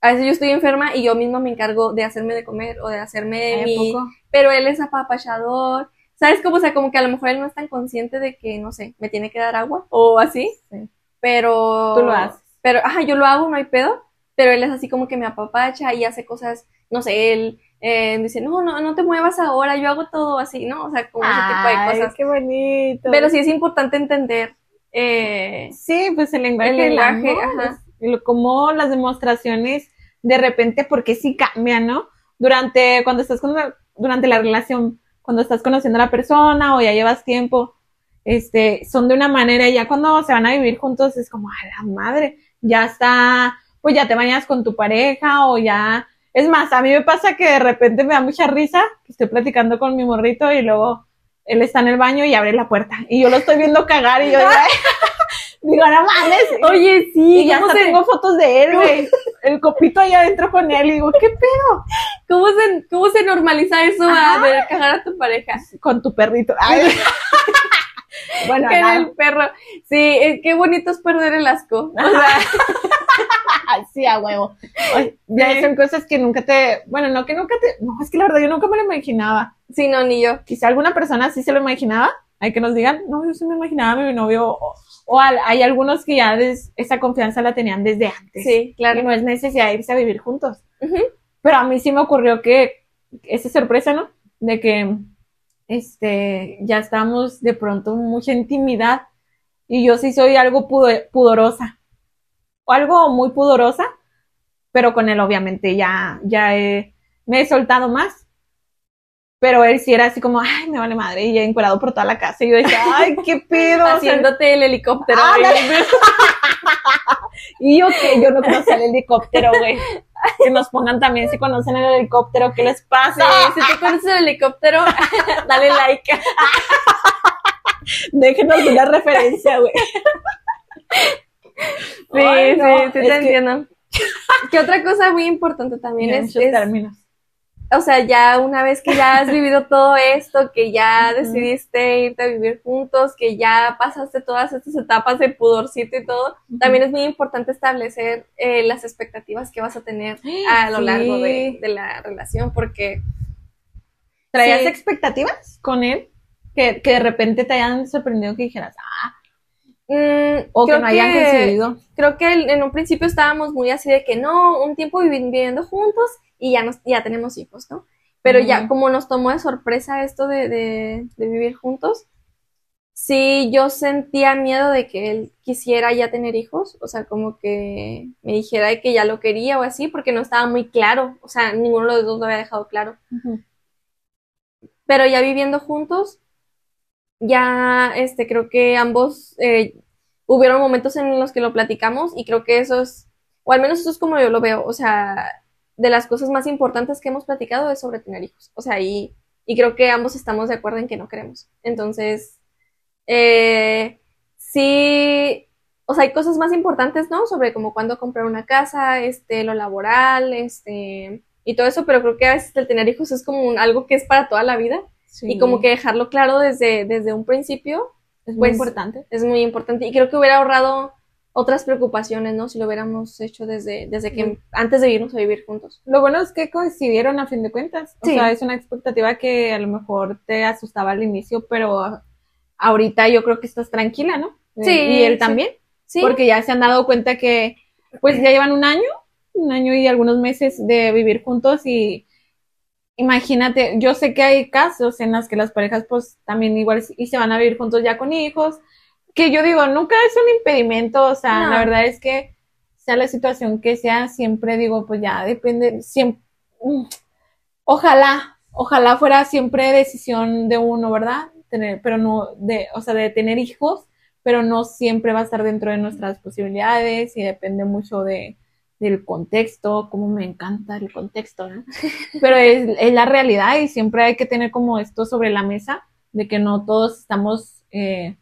a veces yo estoy enferma y yo misma me encargo de hacerme de comer o de hacerme Ay, ¿a mi, poco? pero él es apapachador, ¿sabes cómo? O sea, como que a lo mejor él no es tan consciente de que, no sé, me tiene que dar agua o así, Sí. pero... Tú lo haces. Pero, ajá, yo lo hago, no hay pedo, pero él es así como que me apapacha y hace cosas, no sé, él eh, dice, no, no, no te muevas ahora, yo hago todo así, ¿no? O sea, como ese tipo de cosas. qué bonito. Pero sí es importante entender, eh, Sí, pues el lenguaje, El lenguaje, amor, ajá. como las demostraciones de repente, porque sí cambian, ¿no? Durante, cuando estás con la- durante la relación, cuando estás conociendo a la persona o ya llevas tiempo, este, son de una manera y ya cuando se van a vivir juntos es como, a la madre, ya está, pues ya te bañas con tu pareja o ya, es más, a mí me pasa que de repente me da mucha risa, que estoy platicando con mi morrito y luego él está en el baño y abre la puerta y yo lo estoy viendo cagar y yo digo, digo, no mames, Oye, sí, y ya ¿cómo hasta se- tengo fotos de él, güey, el copito allá adentro con él y digo, ¿qué pedo? ¿Cómo se, cómo se normaliza eso a Ajá. ver cagar a tu pareja? Con tu perrito. Ay. bueno, Que el perro. Sí, eh, qué bonito es perder el asco. O sea, sí, a huevo. Ya Sí. son cosas que nunca te, bueno, no que nunca te, no, es que la verdad yo nunca me lo imaginaba. sí, no, ni yo. Quizá alguna persona sí se lo imaginaba, hay que nos digan, no, yo sí me imaginaba a mi novio, o, o al- hay algunos que ya des- esa confianza la tenían desde antes. Sí, Y claro. no es necesidad de irse a vivir juntos. Ujú. Pero a mí sí me ocurrió que, esa sorpresa, ¿no? De que, este, ya estamos de pronto mucha intimidad y yo sí soy algo pudo- pudorosa. O algo muy pudorosa, pero con él obviamente ya, ya he- me he soltado más. Pero él sí era así como, ay, me vale madre, y ya encuerado por toda la casa. Y yo decía, ay, qué pedo. Haciéndote el helicóptero. Ah. Y yo que yo no conocía el helicóptero, güey. Que nos pongan también si conocen el helicóptero, ¿qué les pasa? Si tú conoces el helicóptero, dale like. Déjenos una referencia, güey. Sí, Ay, no, sí, sí, te que- entiendo. Que otra cosa muy importante también es, es- términos. O sea, ya una vez que ya has vivido todo esto, que ya decidiste irte a vivir juntos, que ya pasaste todas estas etapas de pudorcito y todo, también es muy importante establecer eh, las expectativas que vas a tener a lo Sí. largo de, de la relación, porque ¿Traías Sí. expectativas con él? Que, que de repente te hayan sorprendido que dijeras, ah, mm, o que no hayan que- coincidido. creo que en un principio estábamos muy así de que no, un tiempo vivi- viviendo juntos y ya nos, ya tenemos hijos, ¿no? Pero ya como nos tomó de sorpresa esto de, de, de vivir juntos, sí yo sentía miedo de que él quisiera ya tener hijos, o sea, como que me dijera de que ya lo quería o así, porque no estaba muy claro, o sea, ninguno de los dos lo había dejado claro. Pero ya viviendo juntos, ya este, creo que ambos eh, hubieron momentos en los que lo platicamos y creo que eso es, o al menos eso es como yo lo veo, o sea, de las cosas más importantes que hemos platicado es sobre tener hijos, o sea, y, y creo que ambos estamos de acuerdo en que no queremos. Entonces, eh, sí, o sea, hay cosas más importantes, ¿no? Sobre como cuándo comprar una casa, este, lo laboral, este, y todo eso, pero creo que a veces el tener hijos es como un- algo que es para toda la vida. Y como que dejarlo claro desde, desde un principio es muy pues, importante. es muy importante. Y creo que hubiera ahorrado otras preocupaciones, ¿no? Si lo hubiéramos hecho desde, desde que, antes de irnos a vivir juntos. Lo bueno es que coincidieron a fin de cuentas. O Sí. sea, es una expectativa que a lo mejor te asustaba al inicio, pero ahorita yo creo que estás tranquila, ¿no? Sí, Y él también, Sí, porque ya se han dado cuenta que pues ya llevan un año, un año y algunos meses de vivir juntos y imagínate, yo sé que hay casos en los que las parejas pues también igual y se van a vivir juntos ya con hijos, que yo digo, nunca es un impedimento, o sea, No. la verdad es que sea la situación que sea, siempre digo, pues ya depende, siempre, ojalá, ojalá fuera siempre decisión de uno, ¿verdad? Tener, pero no de, o sea, de tener hijos, pero no siempre va a estar dentro de nuestras posibilidades y depende mucho de, del contexto, como me encanta el contexto, ¿no? Pero es, es la realidad y siempre hay que tener como esto sobre la mesa, de que no todos estamos eh,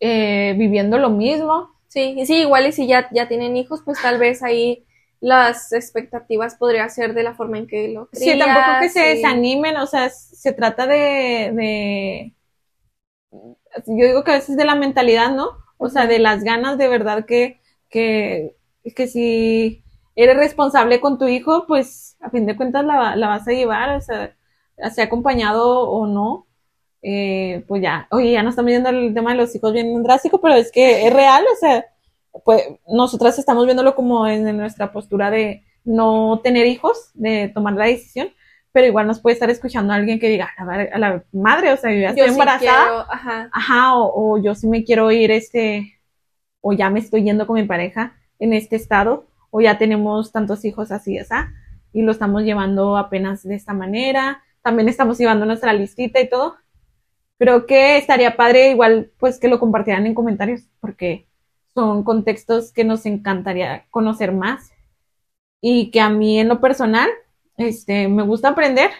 eh, viviendo lo mismo. sí, y sí, igual y si ya, ya tienen hijos, pues tal vez ahí las expectativas podría ser de la forma en que lo Sí, tampoco que crías se desanimen, o sea, se trata de, de, yo digo que a veces de la mentalidad, ¿no? O sea, de las ganas de verdad que, que, que si eres responsable con tu hijo, pues a fin de cuentas la, la vas a llevar, o sea, sea acompañado o no. Eh, pues ya, oye, ya no estamos viendo el tema de los hijos bien drástico, pero es que es real, o sea, pues nosotras estamos viéndolo como en nuestra postura de no tener hijos, de tomar la decisión, pero igual nos puede estar escuchando alguien que diga, a la, a la madre, o sea, yo ya Yo estoy sí embarazada, quiero, ajá, ajá, o, o yo sí me quiero ir este, o ya me estoy yendo con mi pareja en este estado, o ya tenemos tantos hijos así, esa, y lo estamos llevando apenas de esta manera, también estamos llevando nuestra listita y todo. Creo que estaría padre igual pues que lo compartieran en comentarios, porque son contextos que nos encantaría conocer más y que a mí en lo personal, este, me gusta aprender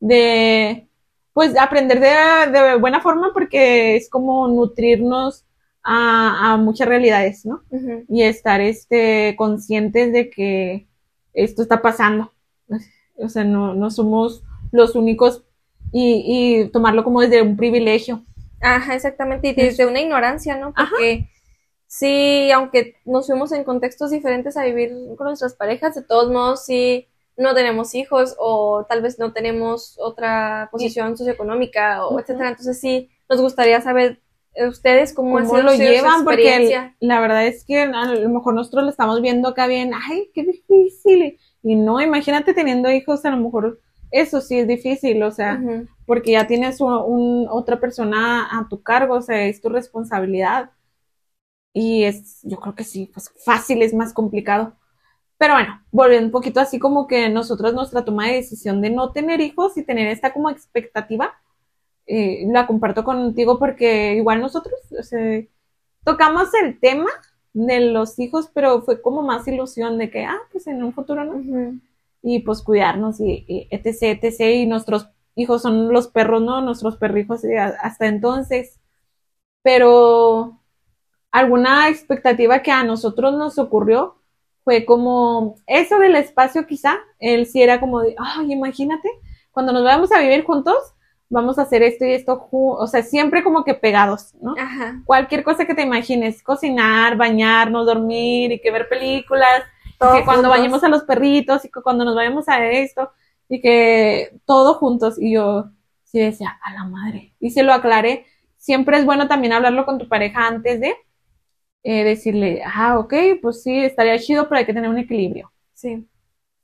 de, pues aprender de, de buena forma porque es como nutrirnos a, a muchas realidades, ¿no? y estar este, conscientes de que esto está pasando. O sea, no, no somos los únicos y, y tomarlo como desde un privilegio. Ajá, exactamente, y desde una ignorancia, ¿no? Ajá. Porque sí, aunque nos fuimos en contextos diferentes a vivir con nuestras parejas, de todos modos sí no tenemos hijos o tal vez no tenemos otra posición socioeconómica o etcétera. Entonces sí, nos gustaría saber eh, ustedes cómo, ¿Cómo sido lo llevan? Porque el- la verdad es que a lo mejor nosotros lo estamos viendo acá bien, ay, qué difícil. Y no, imagínate teniendo hijos, a lo mejor eso sí es difícil, o sea, porque ya tienes un, un- otra persona a tu cargo, o sea, es tu responsabilidad. Y es, yo creo que sí, pues fácil es más complicado. Pero bueno, volviendo un poquito así como que nosotros nuestra toma de decisión de no tener hijos y tener esta como expectativa, eh, la comparto contigo porque igual nosotros, o sea, tocamos el tema de los hijos, pero fue como más ilusión de que, ah, pues en un futuro no. Y pues cuidarnos y, y etc, etc. Y nuestros hijos son los perros, ¿no? Nuestros perrijos y a- hasta entonces. Pero alguna expectativa que a nosotros nos ocurrió fue como eso del espacio quizá, él sí era como de, ay, imagínate, cuando nos vayamos a vivir juntos, vamos a hacer esto y esto, o sea, siempre como que pegados, ¿no? Ajá. Cualquier cosa que te imagines, cocinar, bañarnos, dormir y que ver películas, que cuando juntos. bañemos a los perritos y que cuando nos vayamos a esto y que todo juntos y yo sí decía, a la madre. Y se lo aclaré. Siempre es bueno también hablarlo con tu pareja antes de eh, decirle, ah, ok, pues sí, estaría chido, pero hay que tener un equilibrio. Sí.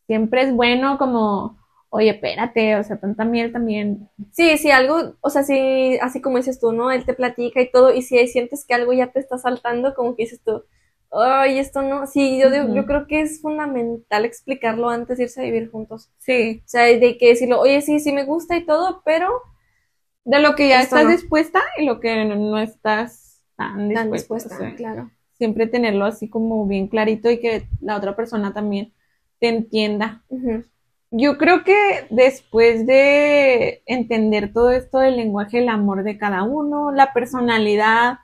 Siempre es bueno como, oye, espérate, o sea, tanta miel también. Sí, sí, algo, o sea, sí, así como dices tú, ¿no? Él te platica y todo, y si ahí sientes que algo ya te está saltando, como que dices tú, ay, esto no, sí, yo, Ujú. yo creo que es fundamental explicarlo antes de irse a vivir juntos. Sí. O sea, de que decirlo, oye, sí, sí me gusta y todo, pero De lo que ya estás no. dispuesta y lo que no, no estás tan tan dispuesta. dispuesta, o sea, claro. siempre tenerlo así como bien clarito y que la otra persona también te entienda. Yo creo que después de entender todo esto del lenguaje del amor de cada uno, la personalidad,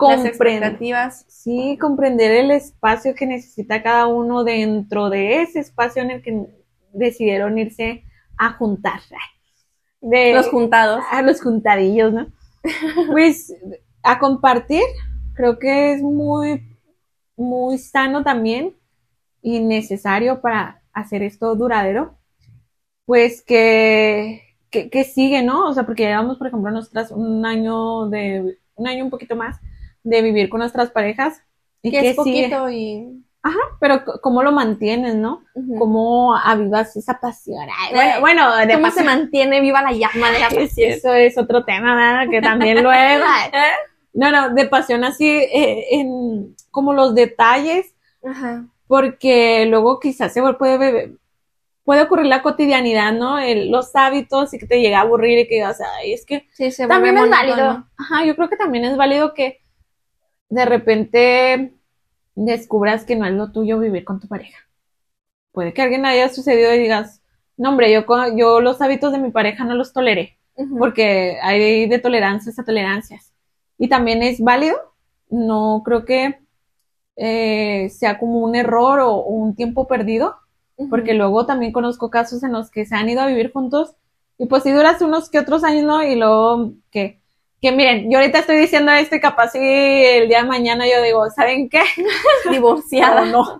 Las comprend- expectativas. sí, comprender el espacio que necesita cada uno dentro de ese espacio en el que decidieron irse a juntar. De, Los juntados. a los juntadillos, ¿no? Pues a compartir, creo que es muy, muy sano también y necesario para hacer esto duradero. Pues que, que, que sigue, ¿no? O sea, porque llevamos, por ejemplo, nosotras un año de, un año un poquito más de vivir con nuestras parejas. ¿Y Que es poquito y... Pero c- cómo lo mantienes, ¿no? Cómo avivas esa pasión. Ay, bueno, bueno, de ¿Cómo se mantiene viva la llama de la Es- pasión? Eso es otro tema, ¿verdad? Que también luego. No, no, de pasión así, eh, en como los detalles, Ajá. porque luego quizás se puede, puede ocurrir la cotidianidad, ¿no? El- los hábitos y que te llega a aburrir y que digas, ay, es que Sí, se también es válido. Ajá, yo creo que también es válido que de repente descubras que no es lo tuyo vivir con tu pareja. Puede que alguien haya sucedido y digas, no, hombre, yo, yo los hábitos de mi pareja no los toleré porque hay de tolerancias a tolerancias. Y también es válido, no creo que eh, sea como un error o, o un tiempo perdido, porque luego también conozco casos en los que se han ido a vivir juntos y pues si duras unos que otros años, ¿no? Y luego que, que miren, yo ahorita estoy diciendo esto y capaz si el día de mañana yo digo, ¿saben qué? divorciada. No.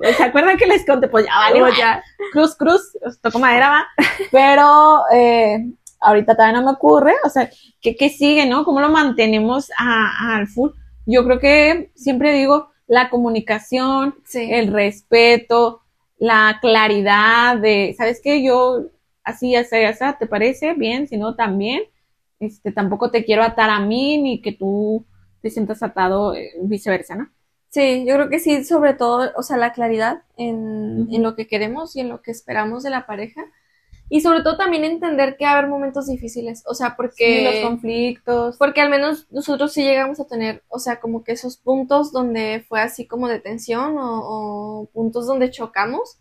¿Se acuerdan que les conté? Pues ya vale, Luego ya. cruz, cruz, tocó madera, va. Pero eh, ahorita todavía no me ocurre, o sea, ¿qué, qué sigue, no? ¿Cómo lo mantenemos a- al full? Yo creo que siempre digo la comunicación, Sí. el respeto, la claridad de, ¿sabes qué? Yo así, ya sea, ya sea, ¿te parece? Bien, si no, también. Este, tampoco te quiero atar a mí ni que tú te sientas atado, eh, viceversa, ¿no? Sí, yo creo que sí, sobre todo, o sea, la claridad en, Ujú. en lo que queremos y en lo que esperamos de la pareja. Y sobre todo también entender que va a haber momentos difíciles, o sea, Sí, porque, los conflictos. porque al menos nosotros sí llegamos a tener, o sea, como que esos puntos donde fue así como de tensión o, o puntos donde chocamos.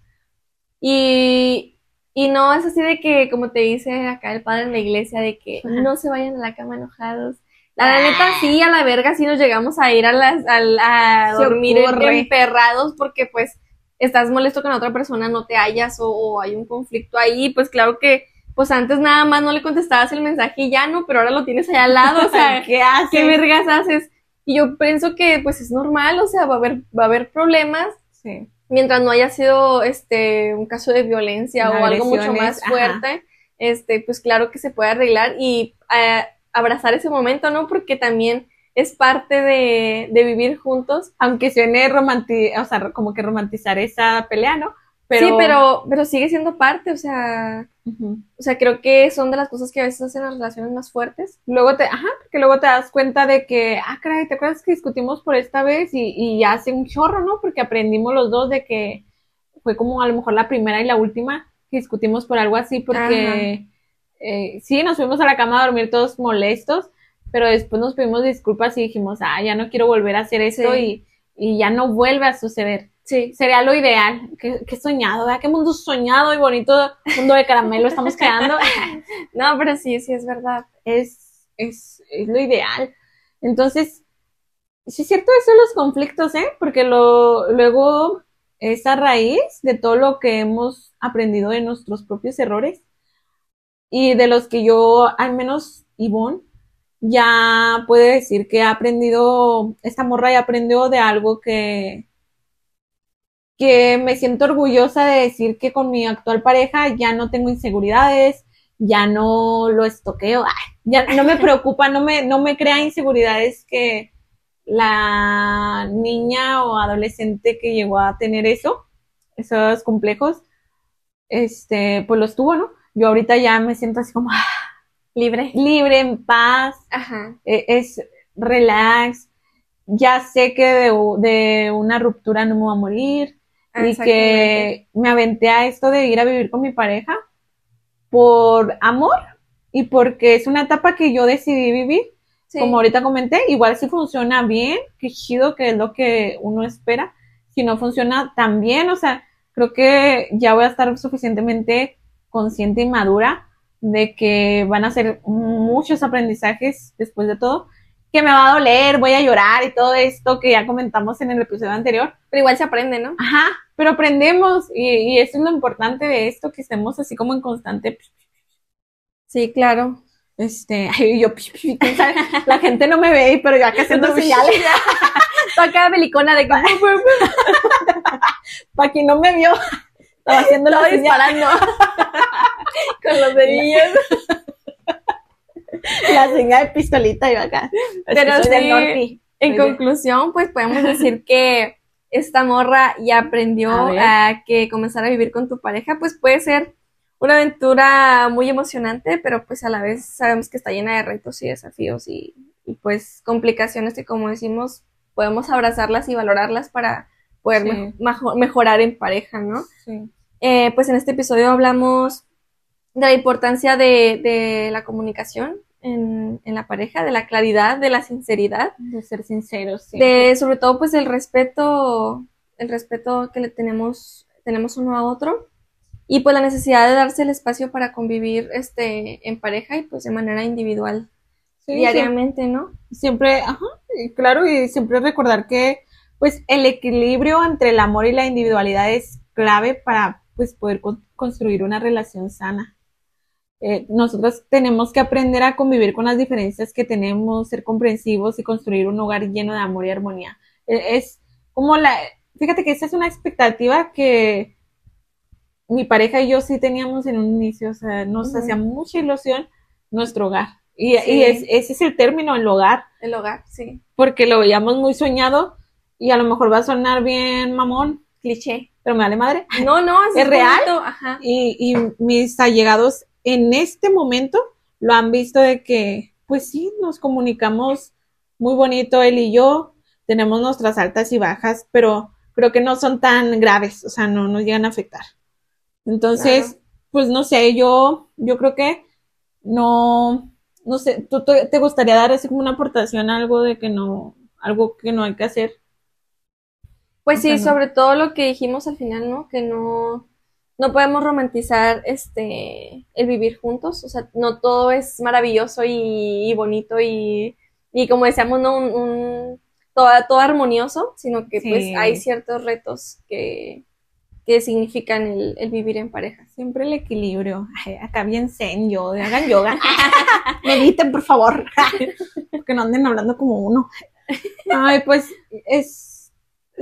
Y, y no es así de que, como te dice acá el padre en la iglesia, de que Ajá. no se vayan a la cama enojados. La neta, sí, a la verga, sí nos llegamos a ir a, las, a, a dormir emperrados porque pues estás molesto con la otra persona, no te hallas o, o hay un conflicto ahí, pues claro que pues antes nada más no le contestabas el mensaje y ya no, pero ahora lo tienes allá al lado, o sea, ¿qué haces? ¿qué vergas haces? Y yo pienso que pues es normal, o sea, va a haber, va a haber problemas Sí. Mientras no haya sido este un caso de violencia o algo mucho más ajá. fuerte, este, pues claro que se puede arreglar y eh, abrazar ese momento, ¿no? Porque también es parte de, de vivir juntos. Aunque suene romanti o sea, como que romantizar esa pelea, ¿no? Pero, Sí, pero, pero sigue siendo parte, o sea, o sea, creo que son de las cosas que a veces hacen las relaciones más fuertes. luego te, ajá, que luego te das cuenta de que, ah, caray, ¿te acuerdas que discutimos por esta vez? Y, y ya hace un chorro, ¿no? Porque aprendimos los dos de que fue como a lo mejor la primera y la última que discutimos por algo así, porque eh, sí, nos fuimos a la cama a dormir todos molestos, pero después nos pedimos disculpas y dijimos, ah, ya no quiero volver a hacer esto Sí. y, y ya no vuelve a suceder. Sí, Sería lo ideal. Qué, soñado, ¿verdad? Qué mundo soñado y bonito, mundo de caramelo estamos creando. no, pero sí, sí es verdad. es, es, es lo ideal. Entonces, Sí, es cierto eso de los conflictos, ¿eh? Porque lo, luego es a raíz de todo lo que hemos aprendido de nuestros propios errores y de los que yo, al menos Ivonne, ya puede decir que ha aprendido, esta morra ya aprendió de algo que, que me siento orgullosa de decir que con mi actual pareja ya no tengo inseguridades, ya no lo estoqueo, ay, ya no me preocupa, no me, no me crea inseguridades que la niña o adolescente que llegó a tener eso, esos complejos, este, pues los tuvo, ¿no? Yo ahorita ya me siento así como ah, Libre. libre, en paz, Ajá. eh, es relax, ya sé que de una ruptura no me voy a morir y que me aventé a esto de ir a vivir con mi pareja por amor y porque es una etapa que yo decidí vivir. Sí. Como ahorita comenté, igual si funciona bien, qué chido que es lo que uno espera. Si no funciona tan bien, o sea, creo que ya voy a estar suficientemente consciente y madura de que van a ser muchos aprendizajes después de todo, que me va a doler, voy a llorar y todo esto que ya comentamos en el episodio anterior. Pero igual se aprende, ¿no? Ajá, pero aprendemos y, y eso es lo importante de esto, que estemos así como en constante Sí, claro. este, ay, yo, la gente no me ve, pero yo acá haciendo señales. Toca belicona de que Para quien no me vio, estaba haciendo la disparando con los dedillos. la señal de pistolita yo acá. Pero sí. En conclusión, pues podemos decir que esta morra ya aprendió A que comenzar a vivir con tu pareja, pues puede ser una aventura muy emocionante, pero pues a la vez sabemos que está llena de retos y desafíos y, y, pues complicaciones que como decimos, podemos abrazarlas y valorarlas para poder Sí. me- majo- mejorar en pareja, ¿no? Sí. Eh, pues en este episodio hablamos de la importancia de, de la comunicación en, en la pareja, de la claridad, de la sinceridad De ser sinceros, sí. de sobre todo pues el respeto el respeto que le tenemos tenemos uno a otro y pues la necesidad de darse el espacio para convivir este en pareja y pues de manera individual Sí, diariamente no siempre, ajá, y claro, y siempre recordar que pues el equilibrio entre el amor y la individualidad es clave para pues poder con- construir una relación sana. Eh, nosotros tenemos que aprender a convivir con las diferencias que tenemos, ser comprensivos y construir un hogar lleno de amor y armonía. Eh, es como la, fíjate que esa es una expectativa que mi pareja y yo sí teníamos en un inicio, o sea, nos hacía mucha ilusión nuestro hogar. Y, Sí. y es- ese es el término, el hogar el hogar sí porque lo veíamos muy soñado y a lo mejor va a sonar bien mamón, cliché pero me vale madre. no no así ¿Es real? ajá Y, y mis allegados en este momento lo han visto de que, pues sí, nos comunicamos muy bonito él y yo, tenemos nuestras altas y bajas, pero creo que no son tan graves, o sea, no nos llegan a afectar. Entonces, Claro. pues no sé, yo, yo creo que no, no sé, ¿tú te gustaría dar así como una aportación a algo de que no, algo que no hay que hacer? Pues sí, sobre todo lo que dijimos al final, ¿no? Que no, no podemos romantizar este el vivir juntos. O sea, no todo es maravilloso y, y bonito y, y como decíamos, no un, un- todo, todo armonioso, sino que pues hay ciertos retos que, que significan el, el vivir en pareja. Siempre el equilibrio. Ay, acá bien zen yo, hagan yoga. Mediten, por favor. que no anden hablando como uno. Ay, pues es, es-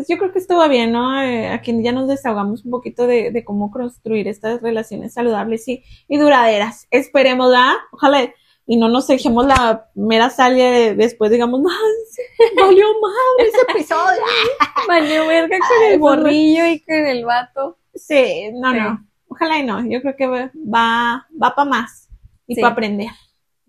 yo creo que estuvo bien, ¿no? Eh, aquí ya nos desahogamos un poquito de, de cómo construir estas relaciones saludables y, y duraderas. Esperemos, ¿verdad? Ojalá y no nos dejemos la mera salia de después, digamos, "Ay, valió madre ese episodio. Valió verga con Ay, el pues, borrillo y con el vato. Sí, no, Sí. no. Ojalá y no. Yo creo que va, va, para más y Sí. para aprender.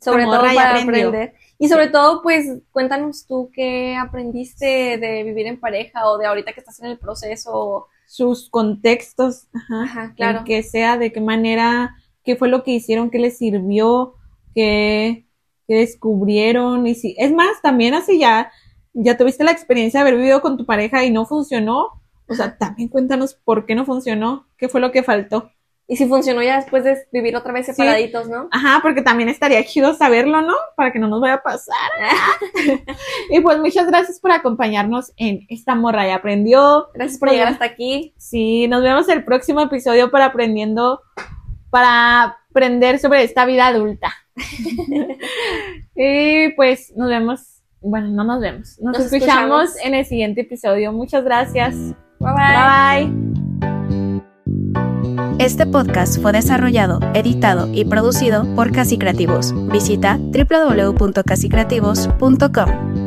Sobre todo para aprendió. aprender. Y sobre todo, pues, cuéntanos tú qué aprendiste de vivir en pareja o de ahorita que estás en el proceso. sus contextos, ajá, Ajá, claro. que sea, de qué manera, qué fue lo que hicieron, qué les sirvió, qué, qué descubrieron, y si, es más, también así ya, ya tuviste la experiencia de haber vivido con tu pareja y no funcionó, o sea, también cuéntanos por qué no funcionó, qué fue lo que faltó, Y si funcionó ya después de vivir otra vez separaditos, ¿no? Ajá, porque también estaría chido saberlo, ¿no? Para que no nos vaya a pasar. y pues muchas gracias por acompañarnos en Esta Morra ya aprendió. Gracias por llegar hasta aquí. Sí, nos vemos el próximo episodio para aprendiendo, para aprender sobre esta vida adulta. y pues nos vemos, bueno, no nos vemos, nos, Nos escuchamos, escuchamos. en el siguiente episodio. Muchas gracias. Bye bye. bye. Este podcast fue desarrollado, editado y producido por Casi Creativos. Visita www.casicreativos.com.